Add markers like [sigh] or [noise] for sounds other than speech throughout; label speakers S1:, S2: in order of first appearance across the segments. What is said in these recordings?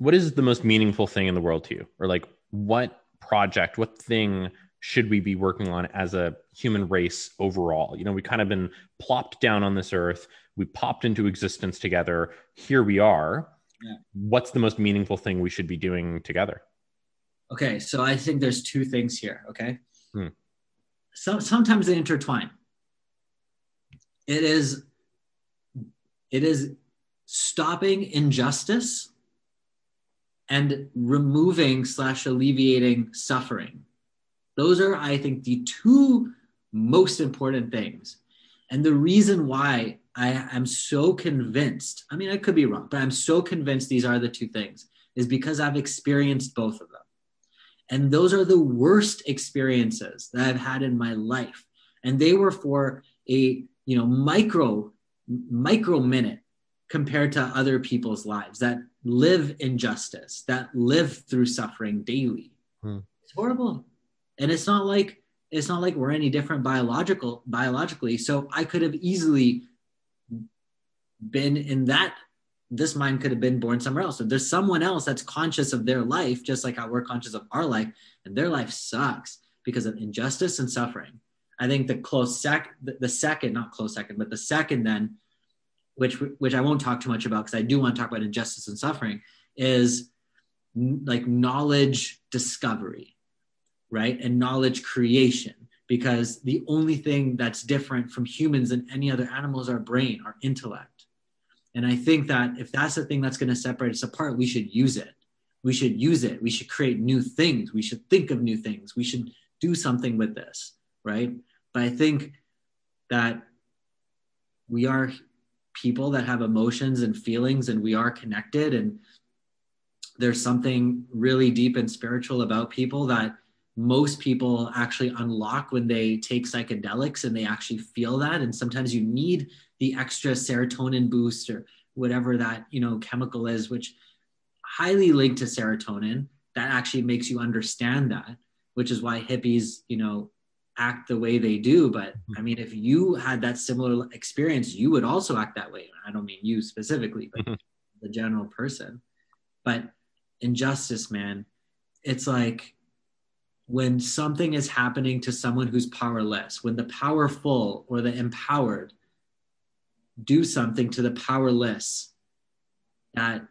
S1: what is the most meaningful thing in the world to you? Or like what project what thing should we be working on as a human race overall? You know we kind of been plopped down on this earth. We popped into existence together. Here we are. Yeah. what's the most meaningful thing we should be doing together?
S2: Okay so i think there's two things here okay? Hmm. so sometimes they intertwine. It is it is stopping injustice and removing slash alleviating suffering. Those are i think the two most important things. And the reason why i am so convinced i mean i could be wrong but i'm so convinced these are the two things is because i've experienced both of them. And those are the worst experiences that i've had in my life. And they were for a you know micro micro minute compared to other people's lives that live injustice that live through suffering daily hmm. it's horrible and it's not like it's not like we're any different biological biologically so i could have easily been in that this mind could have been born somewhere else. If there's someone else that's conscious of their life, just like how we're conscious of our life, and their life sucks because of injustice and suffering, I think the close sec, the second, not close second, but the second then, which which I won't talk too much about because I do want to talk about injustice and suffering, is like knowledge discovery, right, and knowledge creation. Because the only thing that's different from humans and any other animals our brain, our intellect. And I think that if that's the thing that's going to separate us apart, we should use it. We should use it. We should create new things. We should think of new things. We should do something with this, right? But I think that we are people that have emotions and feelings and we are connected and there's something really deep and spiritual about people that most people actually unlock when they take psychedelics and they actually feel that. And sometimes you need the extra serotonin boost or whatever that you know chemical is which highly linked to serotonin that actually makes you understand that which is why hippies you know act the way they do but mm-hmm. i mean if you had that similar experience you would also act that way i don't mean you specifically but mm-hmm. the general person but injustice man it's like when something is happening to someone who's powerless when the powerful or the empowered do something to the powerless that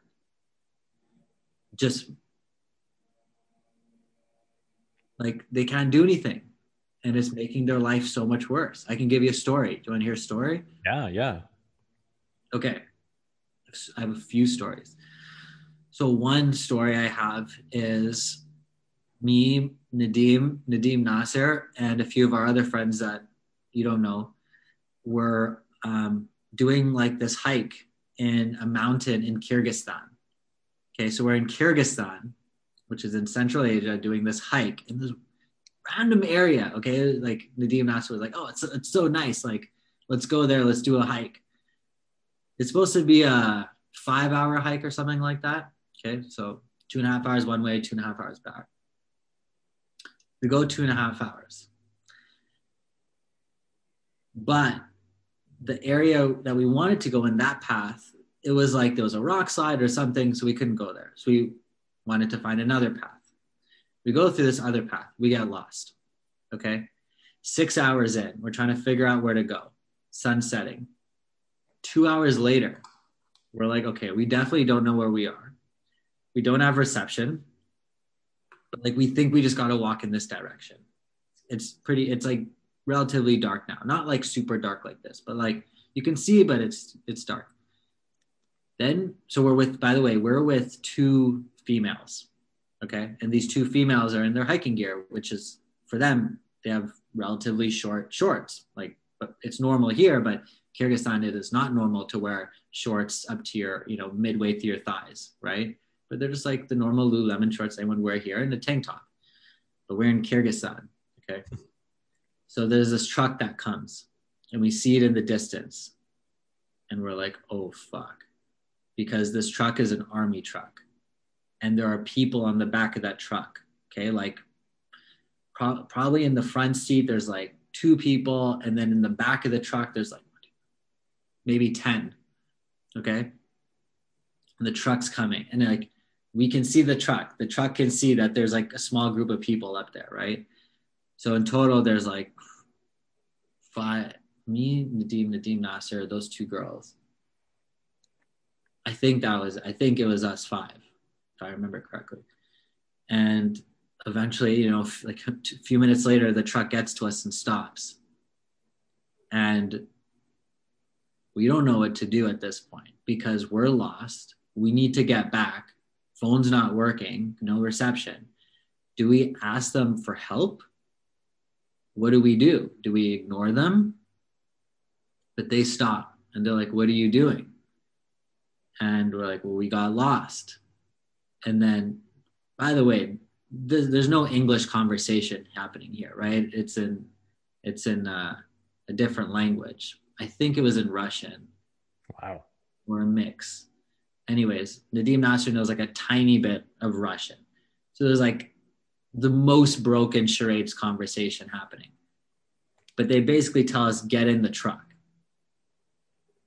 S2: just like they can't do anything and it's making their life so much worse. I can give you a story. Do you want to hear a story?
S1: Yeah, yeah.
S2: Okay. I have a few stories. So one story I have is me, Nadim, Nadim Nasser, and a few of our other friends that you don't know were um, doing like this hike in a mountain in Kyrgyzstan. Okay, so we're in Kyrgyzstan, which is in Central Asia, doing this hike in this random area. Okay, like Nadim Nasser was like, "Oh, it's it's so nice. Like, let's go there. Let's do a hike." It's supposed to be a five-hour hike or something like that. Okay, so two and a half hours one way, two and a half hours back. We go two and a half hours, but the area that we wanted to go in that path, it was like there was a rock slide or something, so we couldn't go there. So we wanted to find another path. We go through this other path, we get lost. Okay. Six hours in, we're trying to figure out where to go. Sun setting. Two hours later, we're like, okay, we definitely don't know where we are. We don't have reception. But like we think we just gotta walk in this direction. It's pretty, it's like relatively dark now. Not like super dark like this, but like you can see, but it's it's dark. Then so we're with, by the way, we're with two females. Okay. And these two females are in their hiking gear, which is for them, they have relatively short shorts. Like, but it's normal here, but Kyrgyzstan, it is not normal to wear shorts up to your, you know, midway to your thighs, right? But they're just like the normal Lululemon shorts they would wear here and a tank top. But we're in Kyrgyzstan. Okay. [laughs] So there's this truck that comes and we see it in the distance. And we're like, oh, fuck. Because this truck is an army truck and there are people on the back of that truck. Okay, like pro- probably in the front seat, there's like two people, and then in the back of the truck, there's like maybe 10. Okay, and the truck's coming, and like we can see the truck. The truck can see that there's like a small group of people up there, right? So in total, there's like five, me, Nadim, Nadim Nasser, those two girls. I think that was, I think it was us five, if I remember correctly. And eventually, you know, like a few minutes later, the truck gets to us and stops. And we don't know what to do at this point because we're lost. We need to get back. Phone's not working, no reception. Do we ask them for help? What do we do? Do we ignore them? But they stop and they're like, What are you doing? And we're like, Well, we got lost. And then, by the way, there's, there's no English conversation happening here, right? It's in it's in uh, a different language. I think it was in Russian.
S1: Wow.
S2: Or a mix. Anyways, Nadim Nasser knows like a tiny bit of Russian. So there's like the most broken charades conversation happening. But they basically tell us, get in the truck.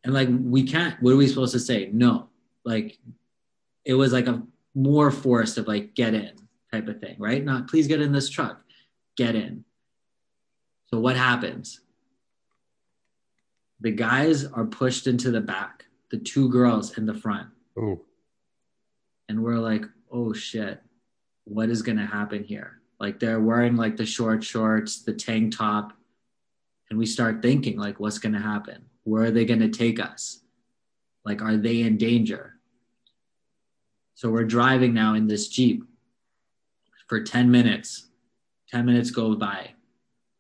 S2: And like, we can't, what are we supposed to say? No. Like, it was like a more force of like, get in type of thing, right? Not please get in this truck, get in. So what happens? The guys are pushed into the back, the two girls in the front.
S1: Oh.
S2: And we're like, oh shit, what is going to happen here? Like they're wearing like the short shorts, the tank top. And we start thinking, like, what's going to happen? Where are they going to take us? Like, are they in danger? So we're driving now in this Jeep for 10 minutes. 10 minutes go by.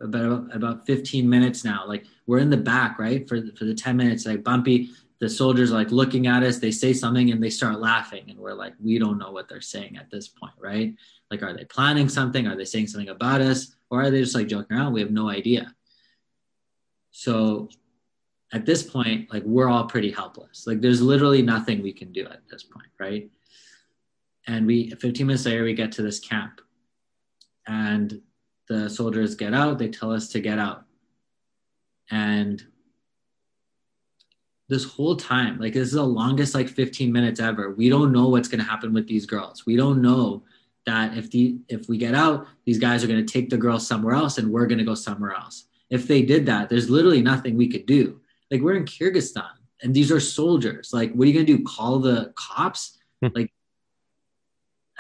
S2: About about 15 minutes now. Like we're in the back, right? For for the 10 minutes, like bumpy, the soldiers like looking at us, they say something and they start laughing. And we're like, we don't know what they're saying at this point, right? Like, are they planning something? Are they saying something about us? Or are they just like joking around? We have no idea. So at this point, like we're all pretty helpless. Like there's literally nothing we can do at this point, right? And we 15 minutes later we get to this camp. And the soldiers get out. They tell us to get out. And this whole time like this is the longest like 15 minutes ever. We don't know what's going to happen with these girls. We don't know that if the if we get out these guys are going to take the girls somewhere else and we're going to go somewhere else. If they did that there's literally nothing we could do. Like we're in kyrgyzstan and these are soldiers. Like what are you going to do? Call the cops? Hmm. like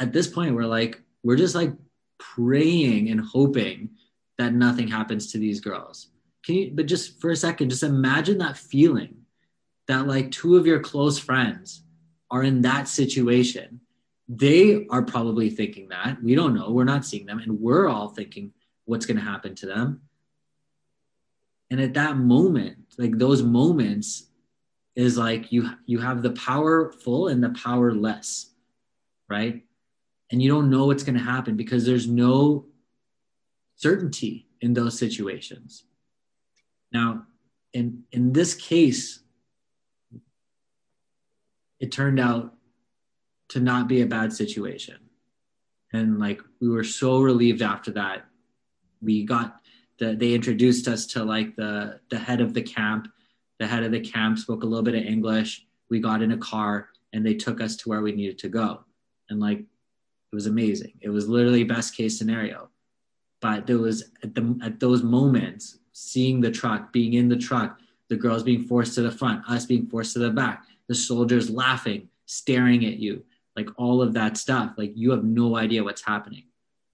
S2: at this point we're like we're just like praying and hoping that nothing happens to these girls. Can you but just for a second just imagine that feeling that like two of your close friends are in that situation. They are probably thinking that. We don't know. We're not seeing them. And we're all thinking what's going to happen to them. And at that moment like those moments is like you you have the powerful and the powerless right and you don't know what's going to happen because there's no certainty in those situations. Now, in in this case, it turned out to not be a bad situation. And like we were so relieved after that. We got the they introduced us to like the the head of the camp. The head of the camp spoke a little bit of English. We got in a car and they took us to where we needed to go. And like it was amazing. It was literally best case scenario. But there was at the at those moments, seeing the truck, being in the truck, the girls being forced to the front, us being forced to the back, the soldiers laughing, staring at you, like all of that stuff. Like you have no idea what's happening,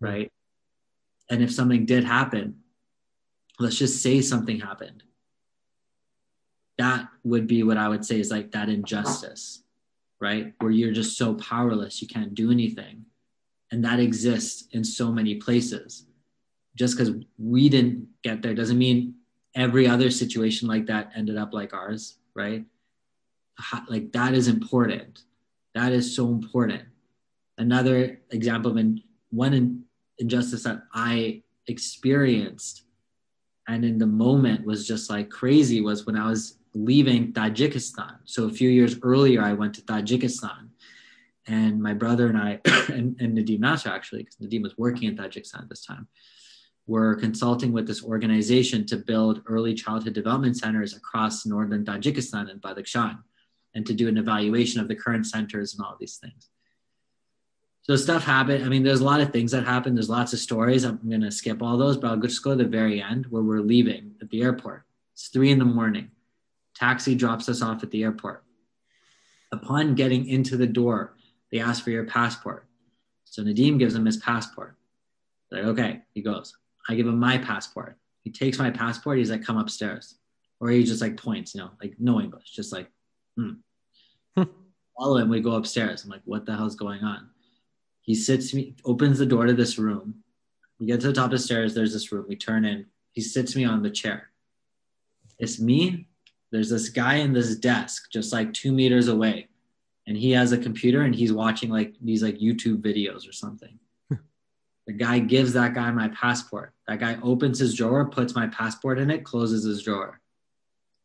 S2: right? And if something did happen, let's just say something happened. That would be what I would say is like that injustice, right? Where you're just so powerless, you can't do anything and that exists in so many places. Just because we didn't get there doesn't mean every other situation like that ended up like ours right? Like that is important. That is so important. Another example of in, one injustice that i experienced and in the moment was just like crazy was when i was leaving tajikistan. So a few years earlier i went to tajikistan and my brother and I, [coughs] and, and Nadim Nasser actually, because Nadim was working in Tajikistan at this time, were consulting with this organization to build early childhood development centers across northern Tajikistan and Badakhshan, and to do an evaluation of the current centers and all these things. So stuff happened. I mean, there's a lot of things that happen. There's lots of stories. I'm going to skip all those, but I'll just go to the very end where we're leaving at the airport. It's three in the morning. Taxi drops us off at the airport. Upon getting into the door, they ask for your passport. So Nadim gives him his passport. Like, okay, he goes. I give him my passport. He takes my passport. He's like, come upstairs. Or he just like points, you know, like no English, just like, hmm. Follow him. We go upstairs. I'm like, what the hell's going on? He sits me, opens the door to this room. We get to the top of the stairs. There's this room. We turn in. He sits me on the chair. It's me. There's this guy in this desk, just like two meters away, and he has a computer and he's watching like these like YouTube videos or something. [laughs] the guy gives that guy my passport. That guy opens his drawer, puts my passport in it, closes his drawer,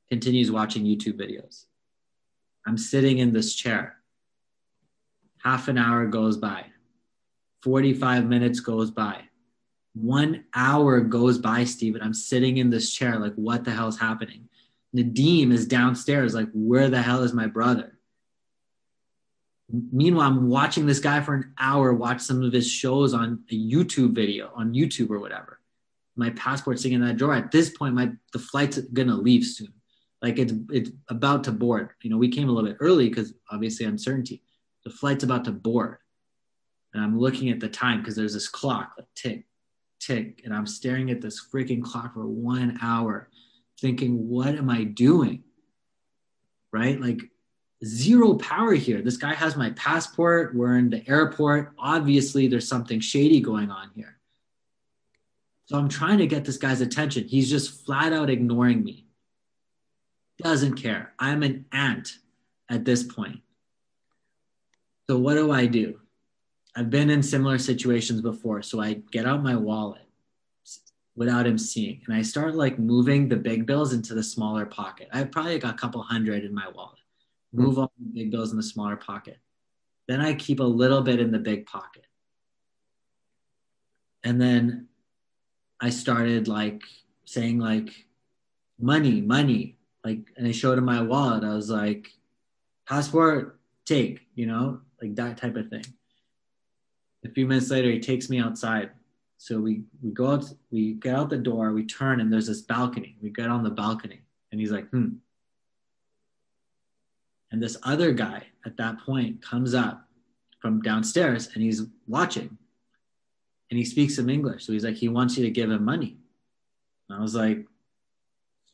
S2: continues watching YouTube videos. I'm sitting in this chair. Half an hour goes by. 45 minutes goes by. One hour goes by, Steven. I'm sitting in this chair, like, what the hell's happening? Nadim is downstairs, like, where the hell is my brother? Meanwhile, I'm watching this guy for an hour, watch some of his shows on a YouTube video, on YouTube or whatever. My passport's sitting in that drawer. At this point, my the flight's gonna leave soon. Like it's it's about to board. You know, we came a little bit early because obviously uncertainty. The flight's about to board and I'm looking at the time because there's this clock, like tick, tick, and I'm staring at this freaking clock for one hour, thinking, what am I doing? Right? Like zero power here. This guy has my passport. We're in the airport. Obviously, there's something shady going on here. So I'm trying to get this guy's attention. He's just flat out ignoring me. Doesn't care. I'm an ant at this point. So what do I do? I've been in similar situations before. So I get out my wallet without him seeing. And I start like moving the big bills into the smaller pocket. I probably got a couple hundred in my wallet. Move all the big bills in the smaller pocket. Then I keep a little bit in the big pocket. And then I started like saying like money, money. Like and I showed him my wallet. I was like, passport, take, you know, like that type of thing a few minutes later, he takes me outside. So we, we go out, we get out the door, we turn, and there's this balcony. We get on the balcony, and he's like, hmm. And this other guy at that point comes up from downstairs and he's watching and he speaks some English. So he's like, he wants you to give him money. And I was like,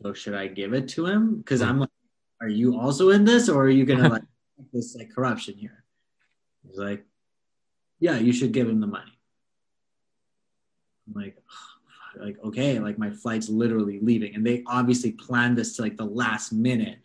S2: so should I give it to him? Because I'm like, are you also in this or are you going [laughs] to like this like corruption here? He's like, yeah, you should give him the money. I'm like, [sighs] like okay, like my flight's literally leaving, and they obviously planned this to like the last minute.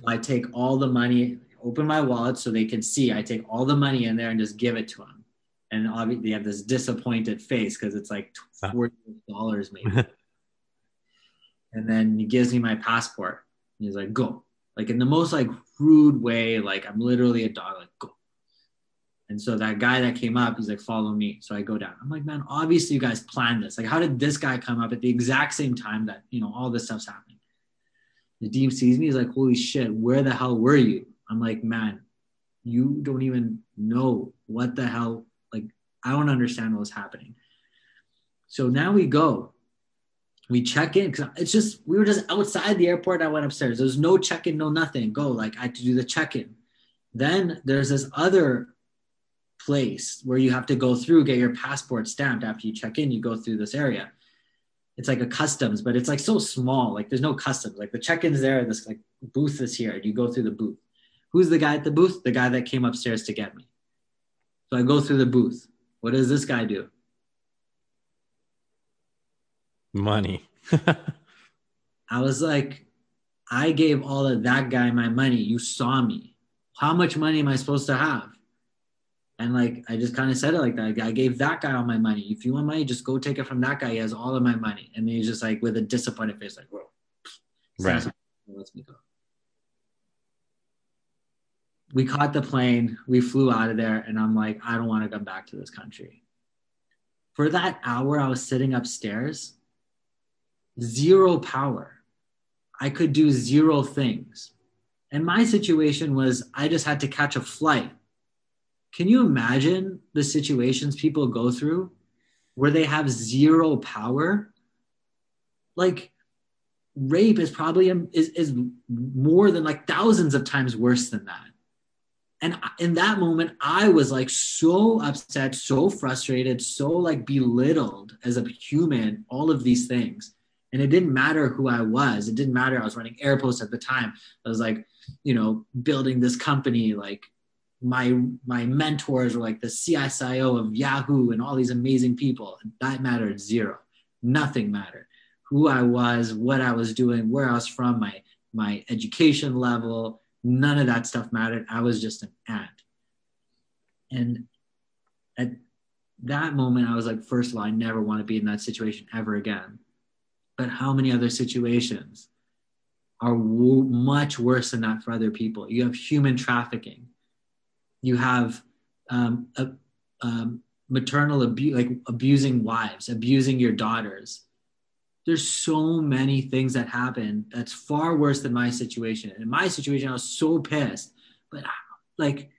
S2: So I take all the money, open my wallet so they can see. I take all the money in there and just give it to him. And obviously, they have this disappointed face because it's like forty dollars maybe. [laughs] and then he gives me my passport. he's like, "Go!" Like in the most like rude way. Like I'm literally a dog. Like go and so that guy that came up, he's like, follow me. So I go down. I'm like, man, obviously you guys planned this. Like, how did this guy come up at the exact same time that, you know, all this stuff's happening? Nadim sees me. He's like, holy shit, where the hell were you? I'm like, man, you don't even know what the hell. Like, I don't understand what was happening. So now we go. We check in because it's just, we were just outside the airport. I went upstairs. There's no check in, no nothing. Go. Like, I had to do the check in. Then there's this other place where you have to go through, get your passport stamped after you check in. You go through this area. It's like a customs, but it's like so small. Like there's no customs. Like the check-in's there. This like booth is here. and You go through the booth. Who's the guy at the booth? The guy that came upstairs to get me. So I go through the booth. What does this guy do?
S1: Money. [laughs]
S2: I was like, I gave all of that guy my money. You saw me. How much money am I supposed to have? And like I just kind of said it like that. I gave that guy all my money. If you want money, just go take it from that guy. He has all of my money. And he's just like with a disappointed face, like, whoa.
S1: Right.
S2: Lets me go. We caught the plane. We flew out of there, and I'm like, I don't want to come back to this country. For that hour, I was sitting upstairs, zero power. I could do zero things. And my situation was I just had to catch a flight can you imagine the situations people go through where they have zero power? Like rape is probably um, is, is more than like thousands of times worse than that. And in that moment, I was like so upset, so frustrated, so like belittled as a human, all of these things. And it didn't matter who I was. It didn't matter. I was running Airpost at the time. I was like, you know, building this company. Like my my mentors were like the CSIO of Yahoo and all these amazing people. That mattered zero. Nothing mattered. Who I was, what I was doing, where I was from, my my education level, none of that stuff mattered. I was just an ant. And at that moment, I was like, first of all, I never want to be in that situation ever again. But how many other situations are w- much worse than that for other people? You have human trafficking. You have um, a, um, maternal abuse, like abusing wives, abusing your daughters. There's so many things that happen that's far worse than my situation. In my situation, I was so pissed, but like,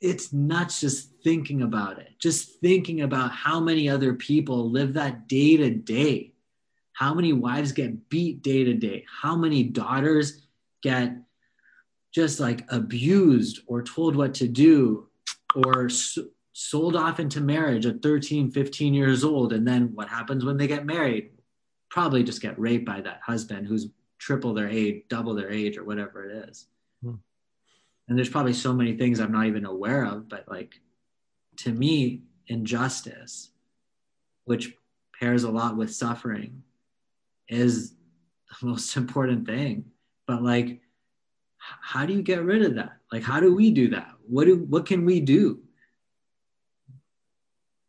S2: it's nuts just thinking about it, just thinking about how many other people live that day to day how many wives get beat day to day? How many daughters get just like abused or told what to do or sold off into marriage at 13, 15 years old? And then what happens when they get married? Probably just get raped by that husband who's triple their age, double their age, or whatever it is. Hmm. And there's probably so many things I'm not even aware of, but like to me, injustice, which pairs a lot with suffering, is the most [laughs] important thing. But like, how do you get rid of that? Like, how do we do that? What do what can we do?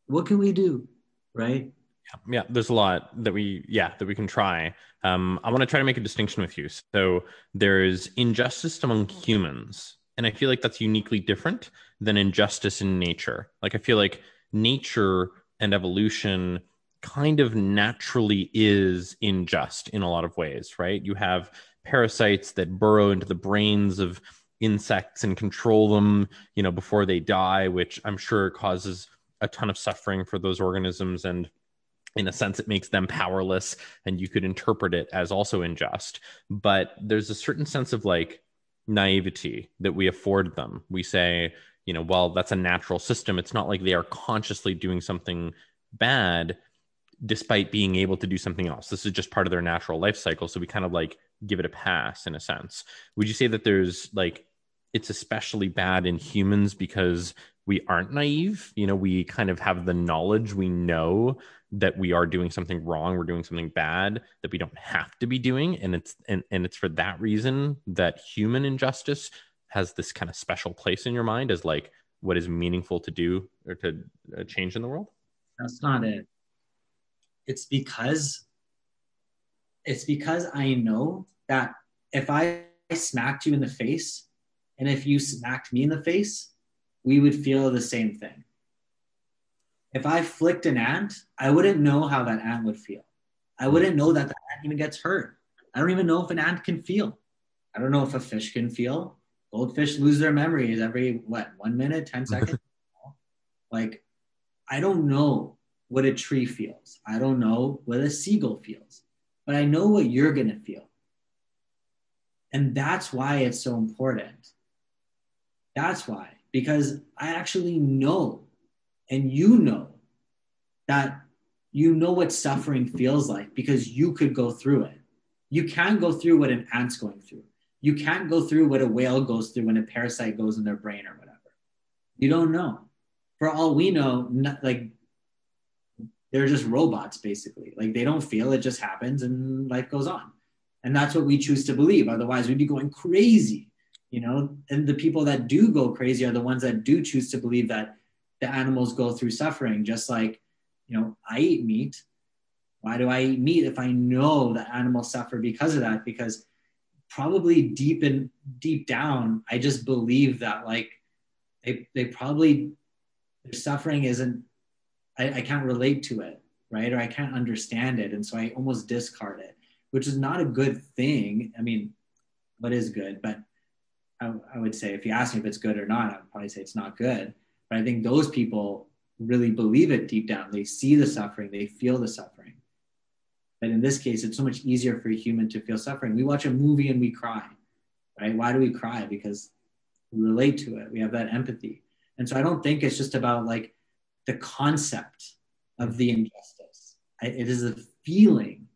S2: What can we do? Right?
S1: Yeah, yeah, there's a lot that we yeah that we can try. Um, I want to try to make a distinction with you. So there's injustice among humans, and I feel like that's uniquely different than injustice in nature. Like I feel like nature and evolution kind of naturally is unjust in a lot of ways, right? You have parasites that burrow into the brains of insects and control them, you know, before they die, which I'm sure causes a ton of suffering for those organisms. And in a sense it makes them powerless and you could interpret it as also unjust. But there's a certain sense of like naivety that we afford them. We say you know well that's a natural system. It's not like they are consciously doing something bad despite being able to do something else. This is just part of their natural life cycle. So we kind of like give it a pass in a sense. Would you say that there's like, it's especially bad in humans because we aren't naive? You know, we kind of have the knowledge, we know that we are doing something wrong, we're doing something bad that we don't have to be doing. And it's, and, and it's for that reason that human injustice has this kind of special place in your mind as like what is meaningful to do or to uh, change in the world?
S2: That's not it it's because it's because I know that if I smacked you in the face and if you smacked me in the face, we would feel the same thing. If I flicked an ant, I wouldn't know how that ant would feel. I wouldn't know that the ant even gets hurt. I don't even know if an ant can feel. I don't know if a fish can feel. Goldfish lose their memories every what one minute, ten seconds. [laughs] like I don't know what a tree feels. I don't know what a seagull feels, but I know what you're going to feel. And that's why it's so important. That's why, because I actually know, and you know, that you know what suffering feels like because you could go through it. You can't go through what an ant's going through. You can't go through what a whale goes through when a parasite goes in their brain or whatever. You don't know. For all we know, not, like they're just robots basically. Like they don't feel it just happens and life goes on. And that's what we choose to believe. Otherwise we'd be going crazy you know? And the people that do go crazy are the ones that do choose to believe that the animals go through suffering just like you know i eat meat. Why do i eat meat if i know that animals suffer because of that? Because probably deep in deep down i just believe that like they, they probably their suffering isn't I, I can't relate to it, right? Or I can't understand it. And so I almost discard it, which is not a good thing. I mean, what is good? But I, I would say if you ask me if it's good or not, I'd probably say it's not good. But I think those people really believe it deep down. They see the suffering, they feel the suffering. But in this case, it's so much easier for a human to feel suffering. We watch a movie and we cry, right? Why do we cry? Because we relate to it. We have that empathy. And so I don't think it's just about like the concept of the injustice. It is a feeling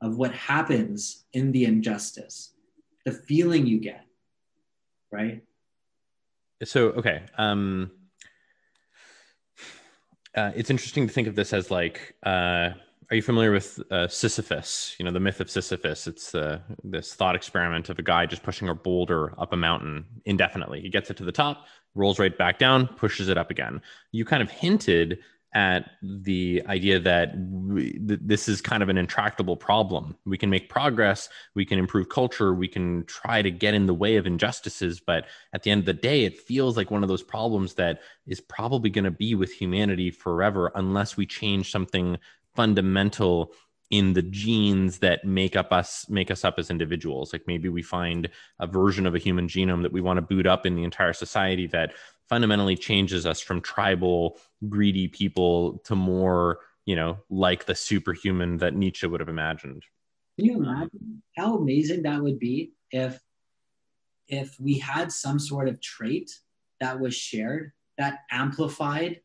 S2: of what happens in the injustice, the feeling you get, right?
S1: So, okay. Um, uh, it's interesting to think of this as like, uh, are you familiar with uh, Sisyphus? You know, the myth of Sisyphus. It's uh, this thought experiment of a guy just pushing a boulder up a mountain indefinitely. He gets it to the top, rolls right back down, pushes it up again. You kind of hinted at the idea that we, th- this is kind of an intractable problem. We can make progress, we can improve culture, we can try to get in the way of injustices, but at the end of the day, it feels like one of those problems that is probably going to be with humanity forever unless we change something fundamental in the genes that make up us make us up as individuals. Like maybe we find a version of a human genome that we want to boot up in the entire society that fundamentally changes us from tribal greedy people to more you know like the superhuman that nietzsche would have imagined.
S2: Can you imagine how amazing that would be if if we had some sort of trait that was shared that amplified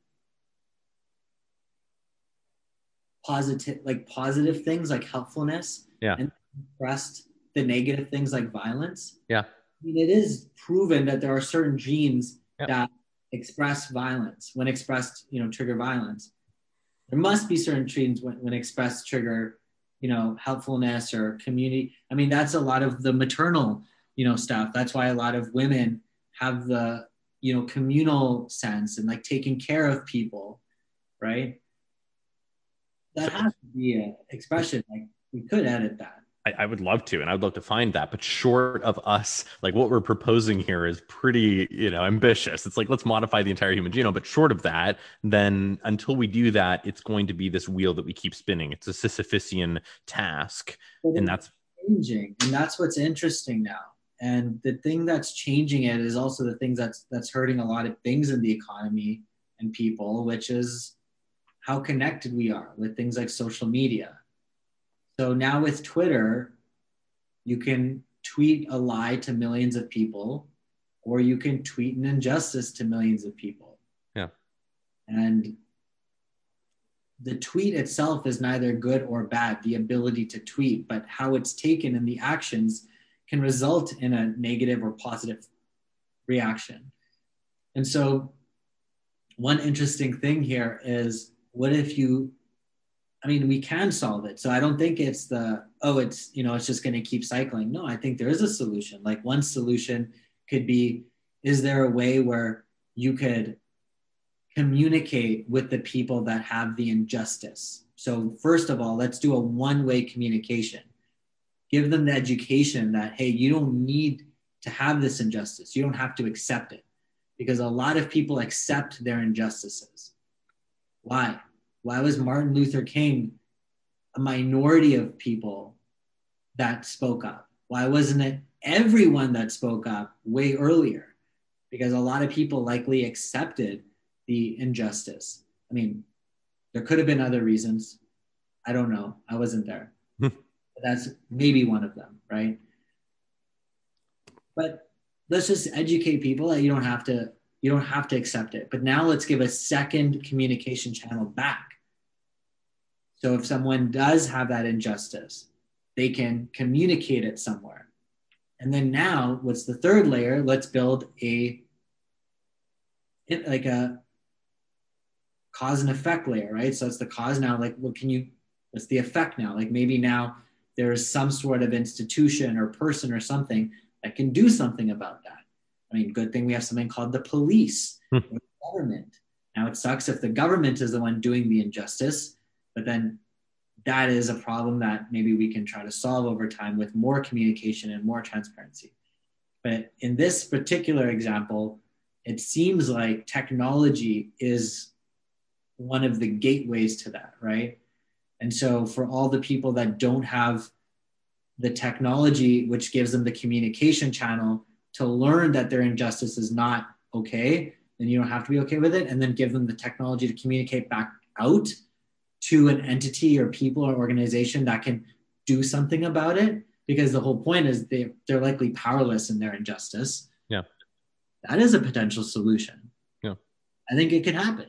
S2: positive like positive things like helpfulness
S1: yeah.
S2: and suppressed the negative things like violence.
S1: Yeah.
S2: I mean it is proven that there are certain genes
S1: yeah.
S2: that express violence when expressed you know trigger violence. There must be certain genes when, when expressed trigger you know helpfulness or community. I mean that's a lot of the maternal you know stuff. That's why a lot of women have the you know communal sense and like taking care of people right that has to be an expression. Like we could edit that.
S1: I, I, would love to, and I would love to find that. But short of us, like what we're proposing here is pretty, you know, ambitious. It's like let's modify the entire human genome. But short of that, then until we do that, it's going to be this wheel that we keep spinning. It's a Sisyphusian task, and that's
S2: changing. And that's what's interesting now. And the thing that's changing it is also the things that's that's hurting a lot of things in the economy and people, which is how connected we are with things like social media. So now with Twitter, you can tweet a lie to millions of people, or you can tweet an injustice to millions of people.
S1: Yeah.
S2: And the tweet itself is neither good or bad, the ability to tweet, but how it's taken and the actions can result in a negative or positive reaction. And so, one interesting thing here is what if you I mean, we can solve it. So I don't think it's the, oh, it's, you know, it's just going to keep cycling. No, I think there is a solution. Like one solution could be, is there a way where you could communicate with the people that have the injustice? So first of all, let's do a one-way communication. Give them the education that, hey, you don't need to have this injustice. You don't have to accept it because a lot of people accept their injustices. Why? Why was Martin Luther King a minority of people that spoke up? Why wasn't it everyone that spoke up way earlier? Because a lot of people likely accepted the injustice. I mean, there could have been other reasons. I don't know. I wasn't there. Hmm. that's maybe one of them, right? But let's just educate people that you don't have to you don't have to accept it. But now let's give a second communication channel back. So if someone does have that injustice, they can communicate it somewhere. And then now, what's the third layer? Let's build a like a cause and effect layer, right? So it's the cause now. Like, what can you? What's the effect now? Like maybe now there is some sort of institution or person or something that can do something about that. I mean, good thing we have something called the police hmm. or the government. Now it sucks if the government is the one doing the injustice, but then that is a problem that maybe we can try to solve over time with more communication and more transparency. But in this particular example, it seems like technology is one of the gateways to that, right? And so for all the people that don't have the technology which gives them the communication channel to learn that their injustice is not okay, then you don't have to be okay with it. And then give them the technology to communicate back out to an entity or people or organization that can do something about it. Because the whole point is they, they're likely powerless in their injustice.
S1: Yeah.
S2: That is a potential solution.
S1: Yeah.
S2: I think it could happen.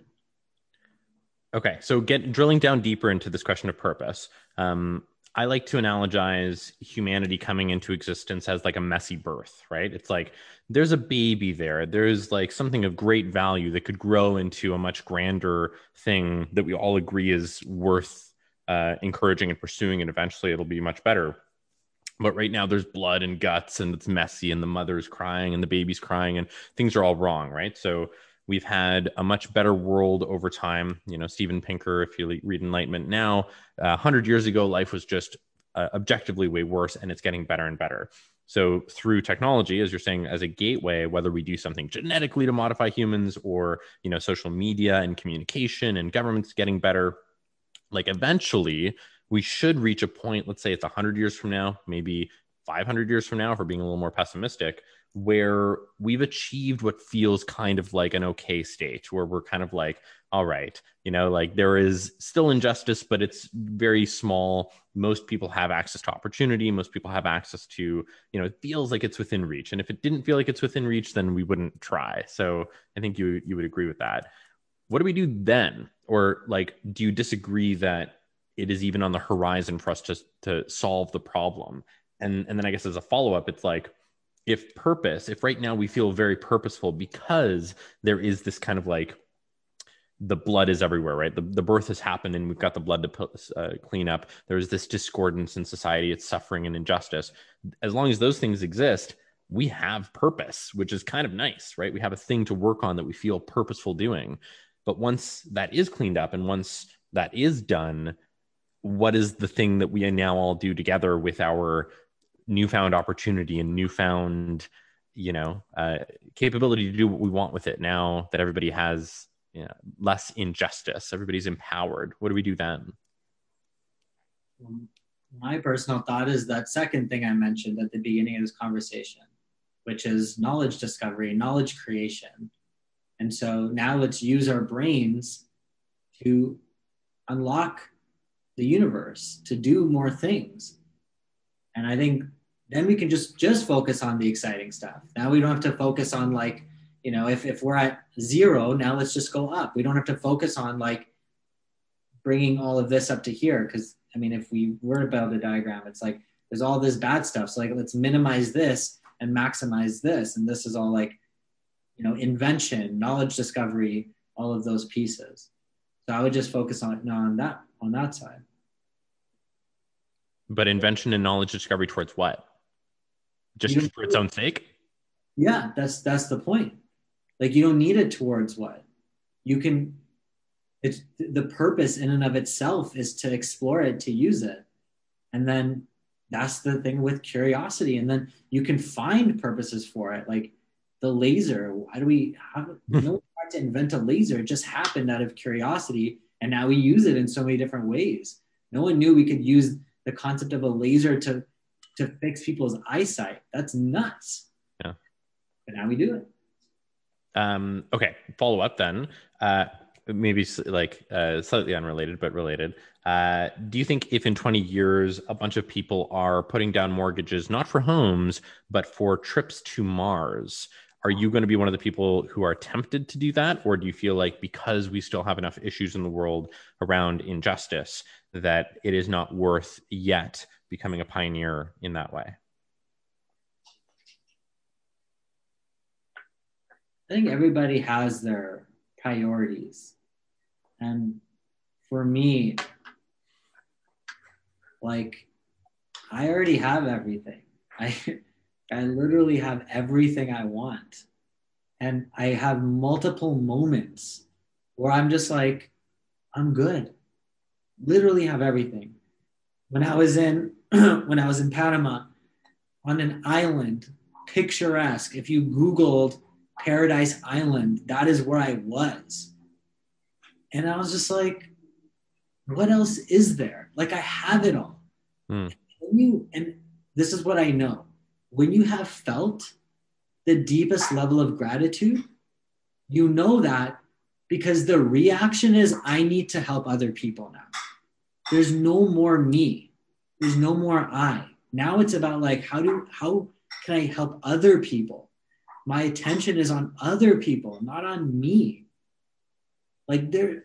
S1: Okay, so get drilling down deeper into this question of purpose. Um, I like to analogize humanity coming into existence as like a messy birth, right? It's like there's a baby there. There's like something of great value that could grow into a much grander thing that we all agree is worth uh, encouraging and pursuing, and eventually it'll be much better. But right now there's blood and guts, and it's messy, and the mother's crying, and the baby's crying, and things are all wrong, right? So We've had a much better world over time. You know, Steven Pinker, if you read Enlightenment now, uh, 100 years ago, life was just uh, objectively way worse, and it's getting better and better. So, through technology, as you're saying, as a gateway, whether we do something genetically to modify humans or, you know, social media and communication and governments getting better, like eventually we should reach a point, let's say it's 100 years from now, maybe 500 years from now, we're being a little more pessimistic, where we've achieved what feels kind of like an okay state where we're kind of like all right you know like there is still injustice but it's very small. Most people have access to opportunity. Most people have access to you know it feels like it's within reach. And if it didn't feel like it's within reach then we wouldn't try. So i think you you would agree with that. What do we do then? Or like do you disagree that it is even on the horizon for us to to solve the problem and and then i guess as a follow up it's like if purpose, if right now we feel very purposeful because there is this kind of like the blood is everywhere, right? The, the birth has happened and we've got the blood to uh, clean up. There's this discordance in society, it's suffering and injustice. As long as those things exist, we have purpose, which is kind of nice, right? We have a thing to work on that we feel purposeful doing. But once that is cleaned up and once that is done, what is the thing that we now all do together with our newfound opportunity and newfound you know uh, capability to do what we want with it now that everybody has you know, less injustice. Everybody's empowered. What do we do then?
S2: My personal thought is that second thing i mentioned at the beginning of this conversation which is knowledge discovery knowledge creation. And so now let's use our brains to unlock the universe to do more things. And i think then we can just just focus on the exciting stuff. Now we don't have to focus on like you know if, if we're at zero now let's just go up. We don't have to focus on like bringing all of this up to here because i mean if we were about a diagram it's like there's all this bad stuff. So like let's minimize this and maximize this. And this is all like you know invention knowledge discovery all of those pieces. So i would just focus on on that on that side.
S1: But invention and knowledge discovery towards what just for its own sake?
S2: Yeah that's that's the point. Like you don't need it towards what? You can it's the purpose in and of itself is to explore it to use it. And then that's the thing with curiosity. And then you can find purposes for it like the laser. Why do we how [laughs] no one tried to invent a laser. It just happened out of curiosity and now we use it in so many different ways. No one knew we could use the concept of a laser to to fix people's eyesight. That's nuts.
S1: Yeah.
S2: But now we do it.
S1: Um, okay. Follow up then. Uh, maybe like uh, slightly unrelated, but related. Uh, do you think if in 20 years a bunch of people are putting down mortgages, not for homes, but for trips to Mars, are you going to be one of the people who are tempted to do that? Or do you feel like because we still have enough issues in the world around injustice that it is not worth yet becoming a pioneer in that way?
S2: I think everybody has their priorities. And for me, like, I already have everything. [laughs] I, I literally have everything I want. And I have multiple moments where I'm just like, I'm good. Literally have everything. When I was in [clears throat] when I was in Panama on an island, picturesque. If you Googled Paradise Island, that is where I was. And I was just like, what else is there? Like I have it all. Mm. you, and this is what I know. When you have felt, the deepest level of gratitude, you know that because the reaction is, I need to help other people now. There's no more me. There's no more I. Now it's about like, how do, how can I help other people? My attention is on other people, not on me. Like there,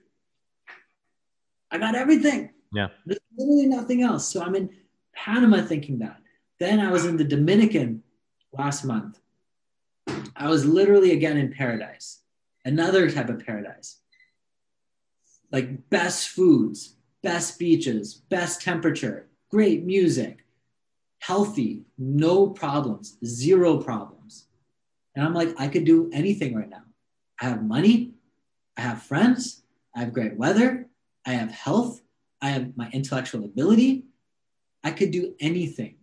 S2: I got everything.
S1: Yeah.
S2: There's literally nothing else. So I'm in Panama thinking that. Then I was in the Dominican last month. I was literally again in paradise, another type of paradise. Like best foods, best beaches, best temperature, great music, healthy, no problems, zero problems. And I'm like, I could do anything right now. I have money, I have friends, I have great weather, I have health, I have my intellectual ability. I could do anything.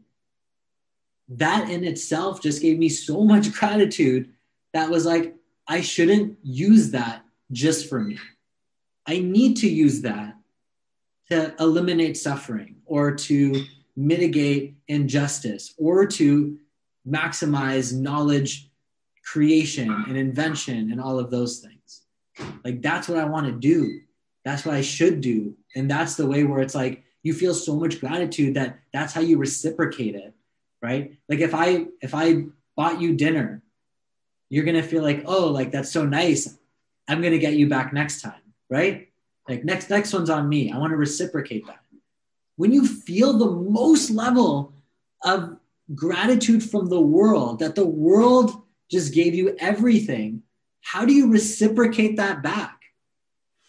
S2: That in itself just gave me so much [laughs] gratitude that was like, I shouldn't use that just for me. I need to use that to eliminate suffering or to mitigate injustice or to maximize knowledge creation and invention and all of those things. Like that's what I want to do. That's what I should do. And that's the way where it's like you feel so much gratitude that that's how you reciprocate it, right? Like if I if I bought you dinner, you're going to feel like, "Oh, like that's so nice. I'm going to get you back next time." Right? Like next next one's on me. I want to reciprocate that. When you feel the most level of gratitude from the world that the world just gave you everything, how do you reciprocate that back?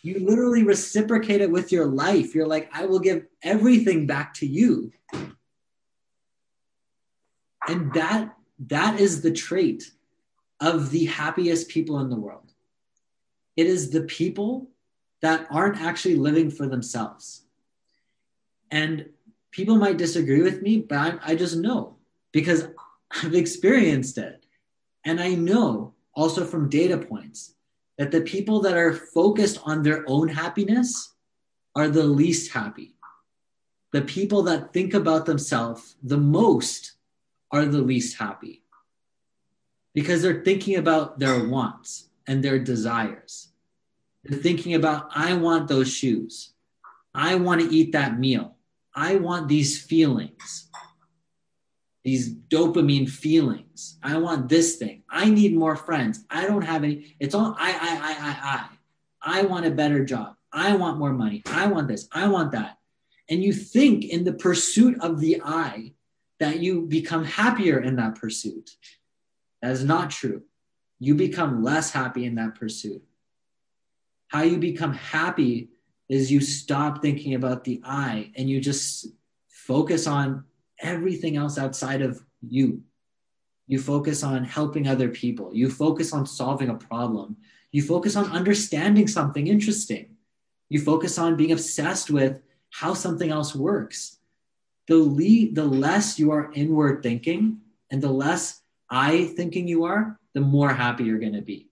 S2: You literally reciprocate it with your life. You're like, I will give everything back to you. And that that is the trait of the happiest people in the world. It is the people that aren't actually living for themselves. And people might disagree with me, but I, I just know because I've experienced it. And I know also from data points that the people that are focused on their own happiness are the least happy. The people that think about themselves the most are the least happy because they're thinking about their wants and their desires. They're thinking about, I want those shoes. I want to eat that meal. I want these feelings these dopamine feelings. I want this thing. I need more friends. I don't have any. It's all I, I, I, I, I. I want a better job. I want more money. I want this. I want that. And you think in the pursuit of the I that you become happier in that pursuit. That is not true. You become less happy in that pursuit. How you become happy is you stop thinking about the I and you just focus on everything else outside of you. You focus on helping other people. You focus on solving a problem. You focus on understanding something interesting. You focus on being obsessed with how something else works. The, le- the less you are inward thinking and the less I thinking you are, the more happy you're going to be.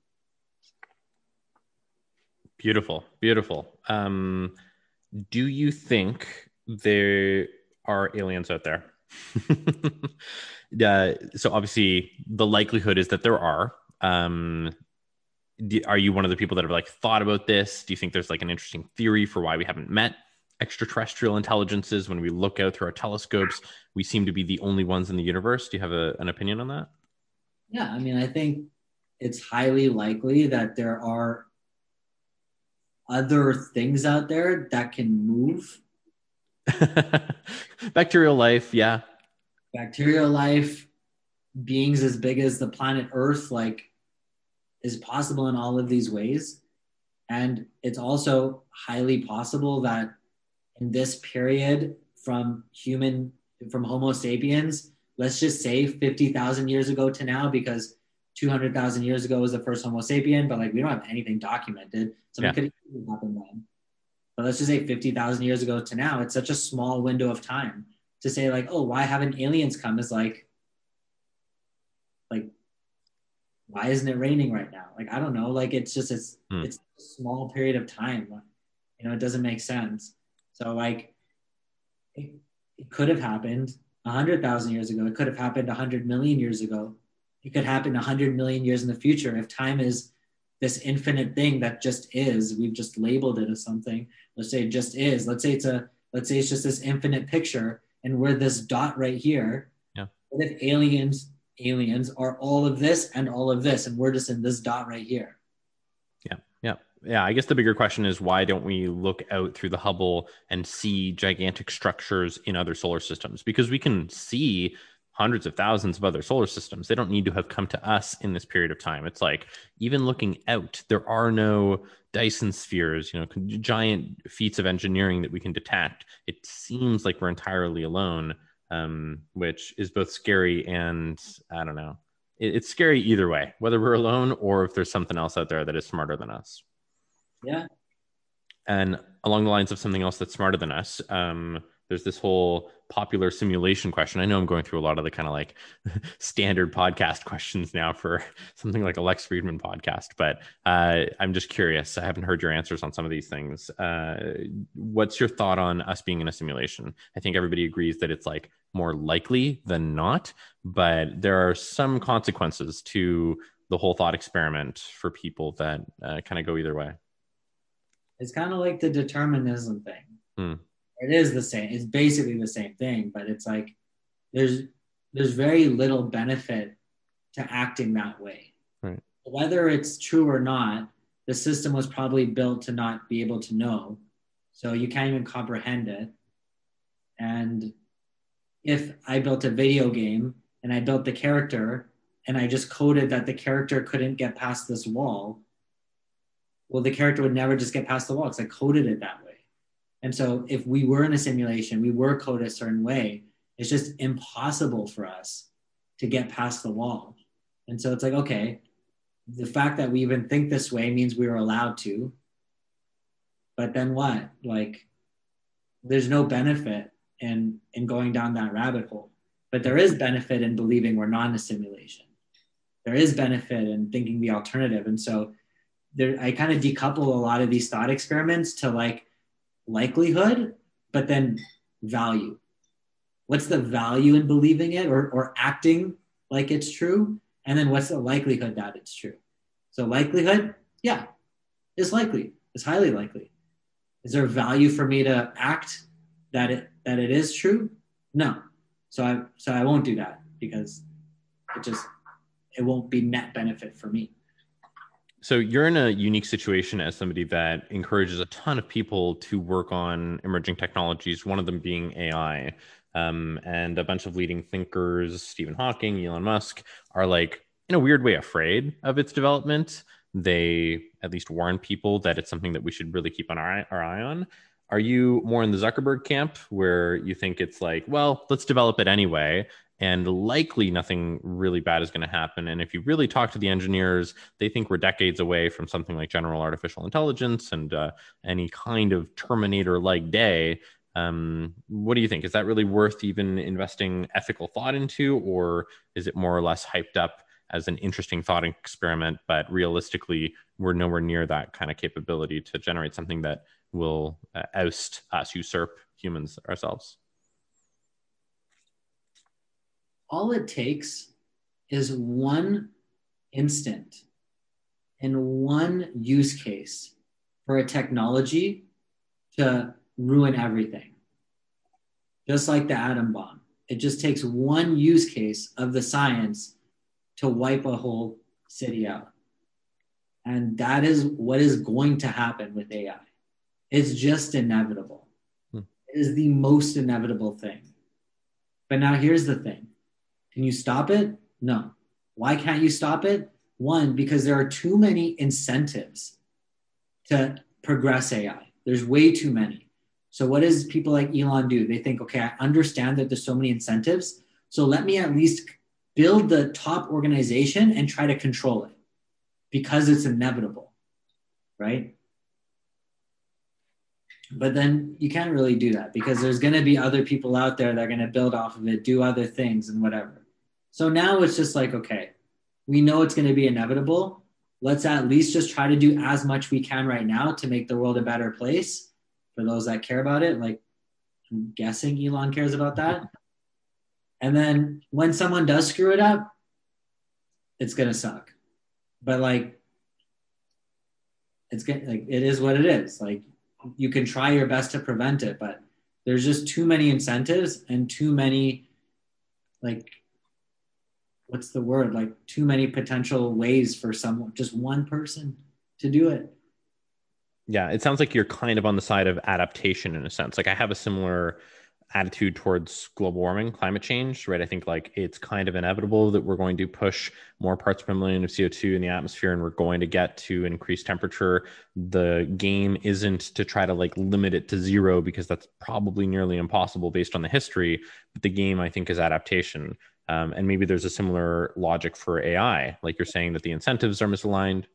S1: Beautiful, beautiful. Um, do you think there are aliens out there? [laughs] uh, so obviously, the likelihood is that there are. Um, do, are you one of the people that have like thought about this? Do you think there's like an interesting theory for why we haven't met extraterrestrial intelligences? When we look out through our telescopes, we seem to be the only ones in the universe. Do you have a, an opinion on that?
S2: Yeah, I mean, I think it's highly likely that there are other things out there that can move [laughs]
S1: Bacterial life, yeah.
S2: Bacterial life, beings as big as the planet Earth, like, is possible in all of these ways. And it's also highly possible that in this period from human, from Homo sapiens, let's just say 50,000 years ago to now, because 200,000 years ago was the first Homo sapien, but like we don't have anything documented. Something yeah. could have happened then but let's just say 50,000 years ago to now, it's such a small window of time to say like, oh, why haven't aliens come is like, like, why isn't it raining right now? Like, I don't know. Like, it's just, it's, hmm. it's a small period of time. You know, it doesn't make sense. So like, it, it could have happened a hundred thousand years ago. It could have happened a hundred million years ago. It could happen 100 million years in the future. If time is this infinite thing that just is we've just labeled it as something let's say it just is let's say it's a let's say it's just this infinite picture and we're this dot right here.
S1: Yeah.
S2: What if aliens aliens are all of this and all of this and we're just in this dot right here?
S1: Yeah yeah yeah. I guess the bigger question is why don't we look out through the hubble and see gigantic structures in other solar systems? Because we can see hundreds of thousands of other solar systems. They don't need to have come to us in this period of time. It's like even looking out, there are no Dyson spheres, you know, giant feats of engineering that we can detect. It seems like we're entirely alone, um, which is both scary and I don't know. It, it's scary either way, whether we're alone or if there's something else out there that is smarter than us.
S2: Yeah.
S1: And along the lines of something else that's smarter than us, um, there's this whole popular simulation question. I know I'm going through a lot of the kind of like [laughs] standard podcast questions now for [laughs] something like a Lex Fridman podcast, but uh, I'm just curious. I haven't heard your answers on some of these things. Uh, what's your thought on us being in a simulation? I think everybody agrees that it's like more likely than not, but there are some consequences to the whole thought experiment for people that uh, kind of go either way.
S2: It's kind of like the determinism thing.
S1: Hmm
S2: it is the same. It's basically the same thing, but it's like there's there's very little benefit to acting that way.
S1: Right.
S2: Whether it's true or not, the system was probably built to not be able to know. So you can't even comprehend it. And if I built a video game and I built the character and I just coded that the character couldn't get past this wall, well, the character would never just get past the wall because I coded it that way. And so if we were in a simulation, we were coded a certain way, it's just impossible for us to get past the wall. And so it's like, okay, the fact that we even think this way means we were allowed to. But then what? Like, there's no benefit in in going down that rabbit hole. But there is benefit in believing we're not in a simulation. There is benefit in thinking the alternative. And so there I kind of decouple a lot of these thought experiments to like likelihood, but then value. What's the value in believing it or, or acting like it's true? And then what's the likelihood that it's true? So, likelihood, yeah, is likely, it's highly likely. Is there value for me to act that it that it is true? No. So I so I won't do that because it just it won't be net benefit for me.
S1: So you're in a unique situation as somebody that encourages a ton of people to work on emerging technologies. One of them being AI, um, and a bunch of leading thinkers, Stephen Hawking, Elon Musk, are like in a weird way afraid of its development. They at least warn people that it's something that we should really keep an eye, our eye on. Are you more in the Zuckerberg camp where you think it's like, well, let's develop it anyway, and likely nothing really bad is going to happen. And if you really talk to the engineers, they think we're decades away from something like general artificial intelligence and uh, any kind of Terminator like day. Um, what do you think? Is that really worth even investing ethical thought into, or is it more or less hyped up as an interesting thought experiment? But realistically, we're nowhere near that kind of capability to generate something that will uh, oust us, usurp humans ourselves
S2: all it takes is one instant and one use case for a technology to ruin everything. Just like the atom bomb. It just takes one use case of the science to wipe a whole city out. And that is what is going to happen with AI. It's just inevitable. Hmm. It is the most inevitable thing. But now here's the thing can you stop it? No. Why can't you stop it? One, because there are too many incentives to progress AI. There's way too many. So, what does people like Elon do? They think, okay, I understand that there's so many incentives. So, let me at least build the top organization and try to control it because it's inevitable, right? But then you can't really do that because there's going to be other people out there that are going to build off of it, do other things, and whatever. So now it's just like, okay, we know it's going to be inevitable. Let's at least just try to do as much we can right now to make the world a better place for those that care about it. Like, I'm guessing Elon cares about that. And then when someone does screw it up, it's gonna suck. But like, it's get like it is what it is. Like, you can try your best to prevent it, but there's just too many incentives and too many, like, what's the word? Like, too many potential ways for someone, just one person, to do it.
S1: Yeah, it sounds like you're kind of on the side of adaptation in a sense. Like I have a similar attitude towards global warming, climate change, right? I think like it's kind of inevitable that we're going to push more parts per million of CO2 in the atmosphere and we're going to get to increased temperature. The game isn't to try to like limit it to zero because that's probably nearly impossible based on the history. But the game, I think, is adaptation. Um, and maybe there's a similar logic for AI, like you're saying that the incentives are misaligned.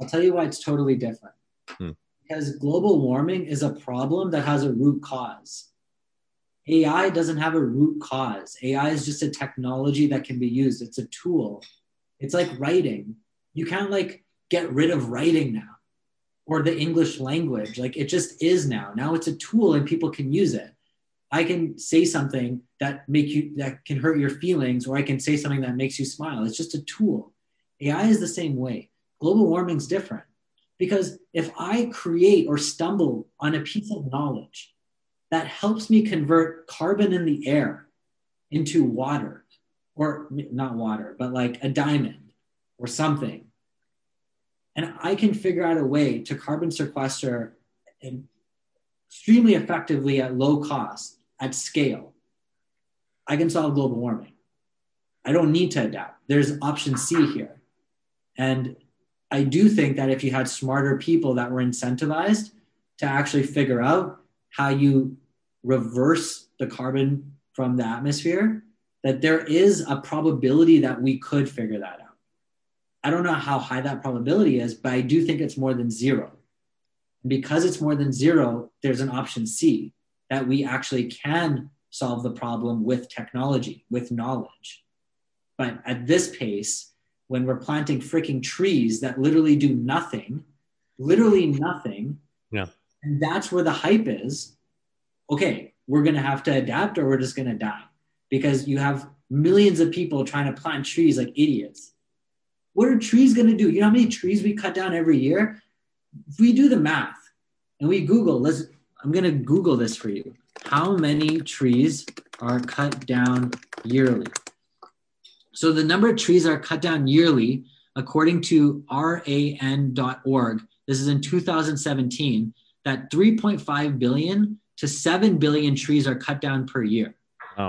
S2: I'll tell you why it's totally different. Hmm. Because global warming is a problem that has a root cause AI doesn't have a root cause. AI is just a technology that can be used. It's a tool. It's like writing. You can't like get rid of writing now or the English language. Like it just is now. Now it's a tool and people can use it. I can say something that make you that can hurt your feelings or I can say something that makes you smile. It's just a tool. AI is the same way. Global warming's different. Because if I create or stumble on a piece of knowledge that helps me convert carbon in the air into water, or not water, but like a diamond or something. And I can figure out a way to carbon sequester extremely effectively at low cost, at scale. I can solve global warming. I don't need to adapt. There's option C here. And I do think that if you had smarter people that were incentivized to actually figure out how you reverse the carbon from the atmosphere, that there is a probability that we could figure that out. I don't know how high that probability is, but I do think it's more than zero. And because it's more than zero, there's an option C that we actually can solve the problem with technology, with knowledge. But at this pace, when we're planting freaking trees that literally do nothing, literally nothing,
S1: yeah.
S2: and that's where the hype is, okay, we're going to have to adapt or we're just going to die because you have millions of people trying to plant trees like idiots. What are trees going to do? You know how many trees we cut down every year? If we do the math and we Google, let's, I'm going to Google this for you. How many trees are cut down yearly? So the number of trees are cut down yearly, according to ran.org, this is in 2017, that 3.5 billion to 7 billion trees are cut down per year.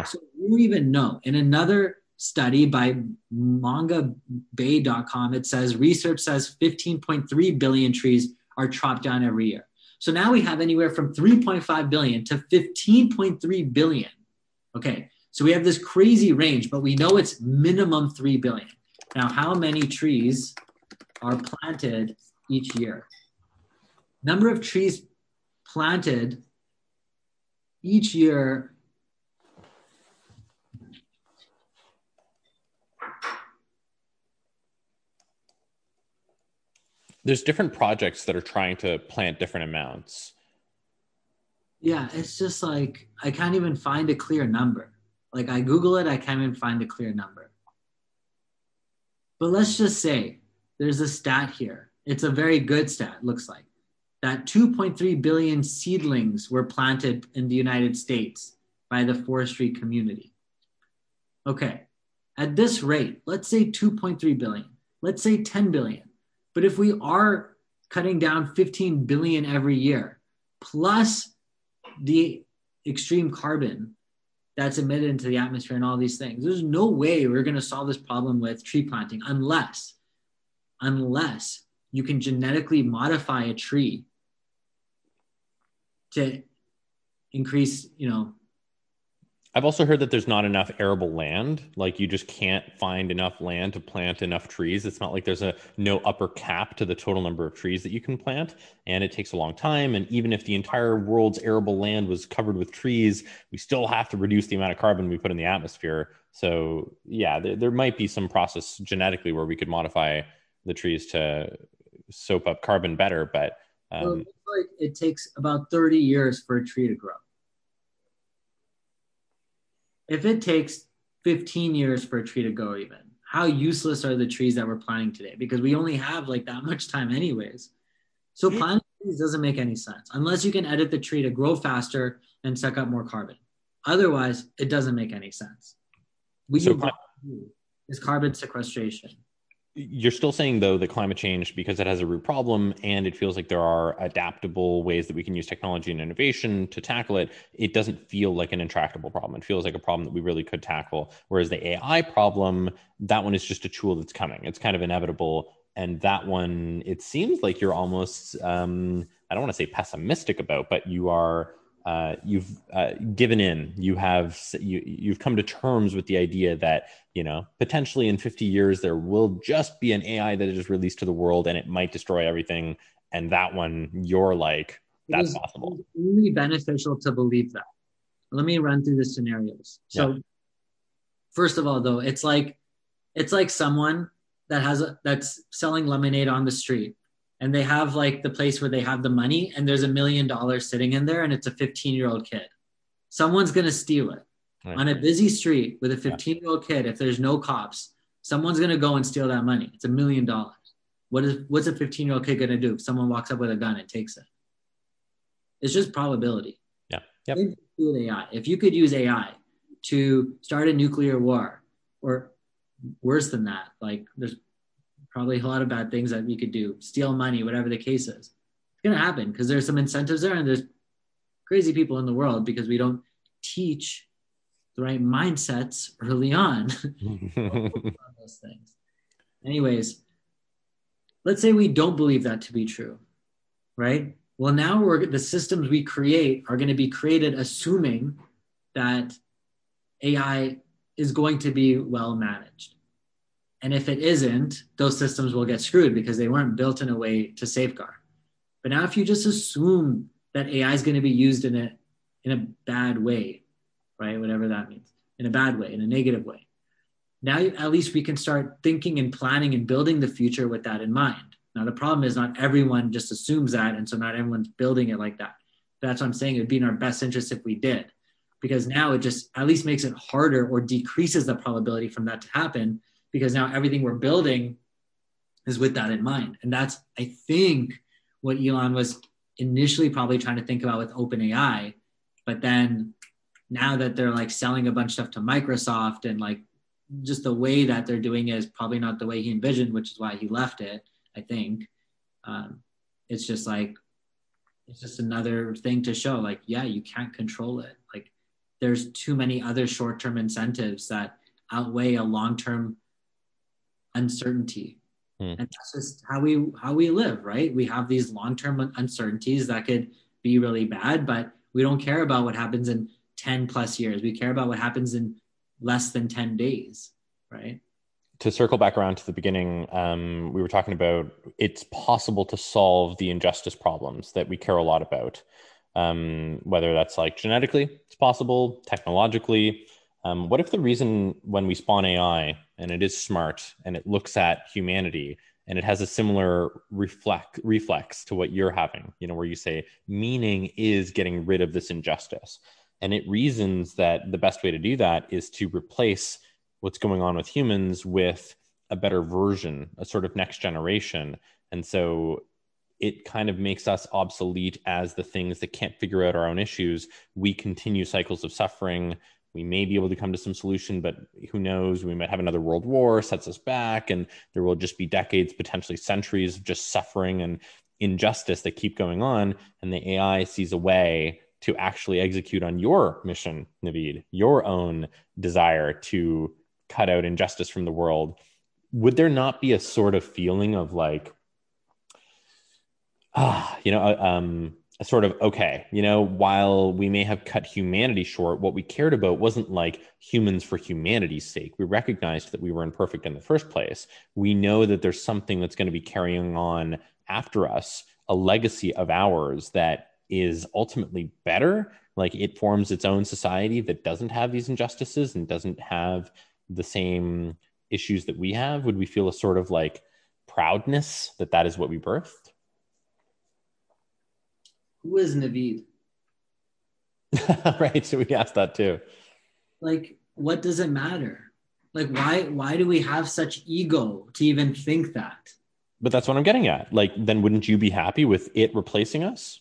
S2: So you even know. In another study by mongabay.com, it says research says 15.3 billion trees are chopped down every year. So now we have anywhere from 3.5 billion to 15.3 billion. Okay, so we have this crazy range, but we know it's minimum 3 billion. Now, how many trees are planted each year? Number of trees planted each year
S1: there's different projects that are trying to plant different amounts
S2: yeah it's just like i can't even find a clear number like i google it i can't even find a clear number but let's just say there's a stat here it's a very good stat looks like that 2.3 billion seedlings were planted in the United States by the forestry community. Okay, at this rate, let's say 2.3 billion, let's say 10 billion. But if we are cutting down 15 billion every year, plus the extreme carbon that's emitted into the atmosphere and all these things, there's no way we're going to solve this problem with tree planting unless, unless you can genetically modify a tree to increase, you know.
S1: I've also heard that there's not enough arable land. Like you just can't find enough land to plant enough trees. It's not like there's a no upper cap to the total number of trees that you can plant. And it takes a long time. And even if the entire world's arable land was covered with trees, we still have to reduce the amount of carbon we put in the atmosphere. So yeah, there, there might be some process genetically where we could modify the trees to soak up carbon better, but um, well,
S2: it takes about 30 years for a tree to grow. If it takes 15 years for a tree to grow, even, how useless are the trees that we're planting today? Because we only have like that much time, anyways. So planting trees doesn't make any sense unless you can edit the tree to grow faster and suck up more carbon. Otherwise, it doesn't make any sense. We so, is carbon sequestration
S1: you're still saying though that climate change because it has a root problem and it feels like there are adaptable ways that we can use technology and innovation to tackle it it doesn't feel like an intractable problem. It feels like a problem that we really could tackle. Whereas the ai problem that one is just a tool that's coming. It's kind of inevitable. And that one it seems like you're almost um, i don't want to say pessimistic about but you are uh, you've uh, given in. You have you you've come to terms with the idea that you know potentially in 50 years there will just be an AI that is released to the world and it might destroy everything. And that one, you're like, that's possible.
S2: It's really beneficial to believe that. Let me run through the scenarios. So, yeah. first of all, though, it's like it's like someone that has a, that's selling lemonade on the street and they have like the place where they have the money and there's a million dollars sitting in there and it's a 15 year old kid. Someone's going to steal it. Right. on a busy street with a 15 year old kid if there's no cops someone's going to go and steal that money. It's a million dollars. What is what's a 15 year old kid going to do if someone walks up with a gun and takes it? It's just probability.
S1: Yeah. Yep.
S2: ai if you could use ai to start a nuclear war or worse than that like there's probably a lot of bad things that we could do, steal money, whatever the case is. It's going to happen because there's some incentives there and there's crazy people in the world because we don't teach the right mindsets early on. [laughs] [laughs] those things. Anyways, let's say we don't believe that to be true, right? Well, now we're the systems we create are going to be created assuming that AI is going to be well managed. And if it isn't, those systems will get screwed because they weren't built in a way to safeguard. But now, if you just assume that AI is going to be used in a in a bad way, right? Whatever that means, in a bad way, in a negative way. Now, at least we can start thinking and planning and building the future with that in mind. Now, the problem is not everyone just assumes that, and so not everyone's building it like that. That's what I'm saying. It would be in our best interest if we did, because now it just at least makes it harder or decreases the probability from that to happen because now everything we're building is with that in mind. And that's, I think, what Elon was initially probably trying to think about with OpenAI. But then now that they're like selling a bunch of stuff to Microsoft and like just the way that they're doing it is probably not the way he envisioned, which is why he left it, I think. Um, it's just like, it's just another thing to show like, yeah, you can't control it. Like, there's too many other short term incentives that outweigh a long term uncertainty. Hmm. And that's just how we how we live, right? We have these long-term uncertainties that could be really bad, but we don't care about what happens in 10 plus years. We care about what happens in less than 10 days, right?
S1: To circle back around to the beginning, um, we were talking about it's possible to solve the injustice problems that we care a lot about. Um, whether that's like genetically, it's possible, technologically, um, what if the reason when we spawn AI and it is smart and it looks at humanity and it has a similar reflex to what you're having, you know, where you say meaning is getting rid of this injustice, and it reasons that the best way to do that is to replace what's going on with humans with a better version, a sort of next generation, and so it kind of makes us obsolete as the things that can't figure out our own issues. We continue cycles of suffering we may be able to come to some solution, but who knows? We might have another world war, sets us back, and there will just be decades, potentially centuries of just suffering and injustice that keep going on. And the AI sees a way to actually execute on your mission, Navid, your own desire to cut out injustice from the world. Would there not be a sort of feeling of like, ah, you know, uh, um, sort of okay, you know, while we may have cut humanity short, what we cared about wasn't like humans for humanity's sake. We recognized that we were imperfect in the first place. We know that there's something that's going to be carrying on after us, a legacy of ours that is ultimately better. Like it forms its own society that doesn't have these injustices and doesn't have the same issues that we have. Would we feel a sort of like proudness that that is what we birthed?
S2: Who is Navid? [laughs]
S1: right. So we asked that too.
S2: Like, what does it matter? Like why why do we have such ego to even think that?
S1: But that's what I'm getting at. Like then wouldn't you be happy with it replacing us?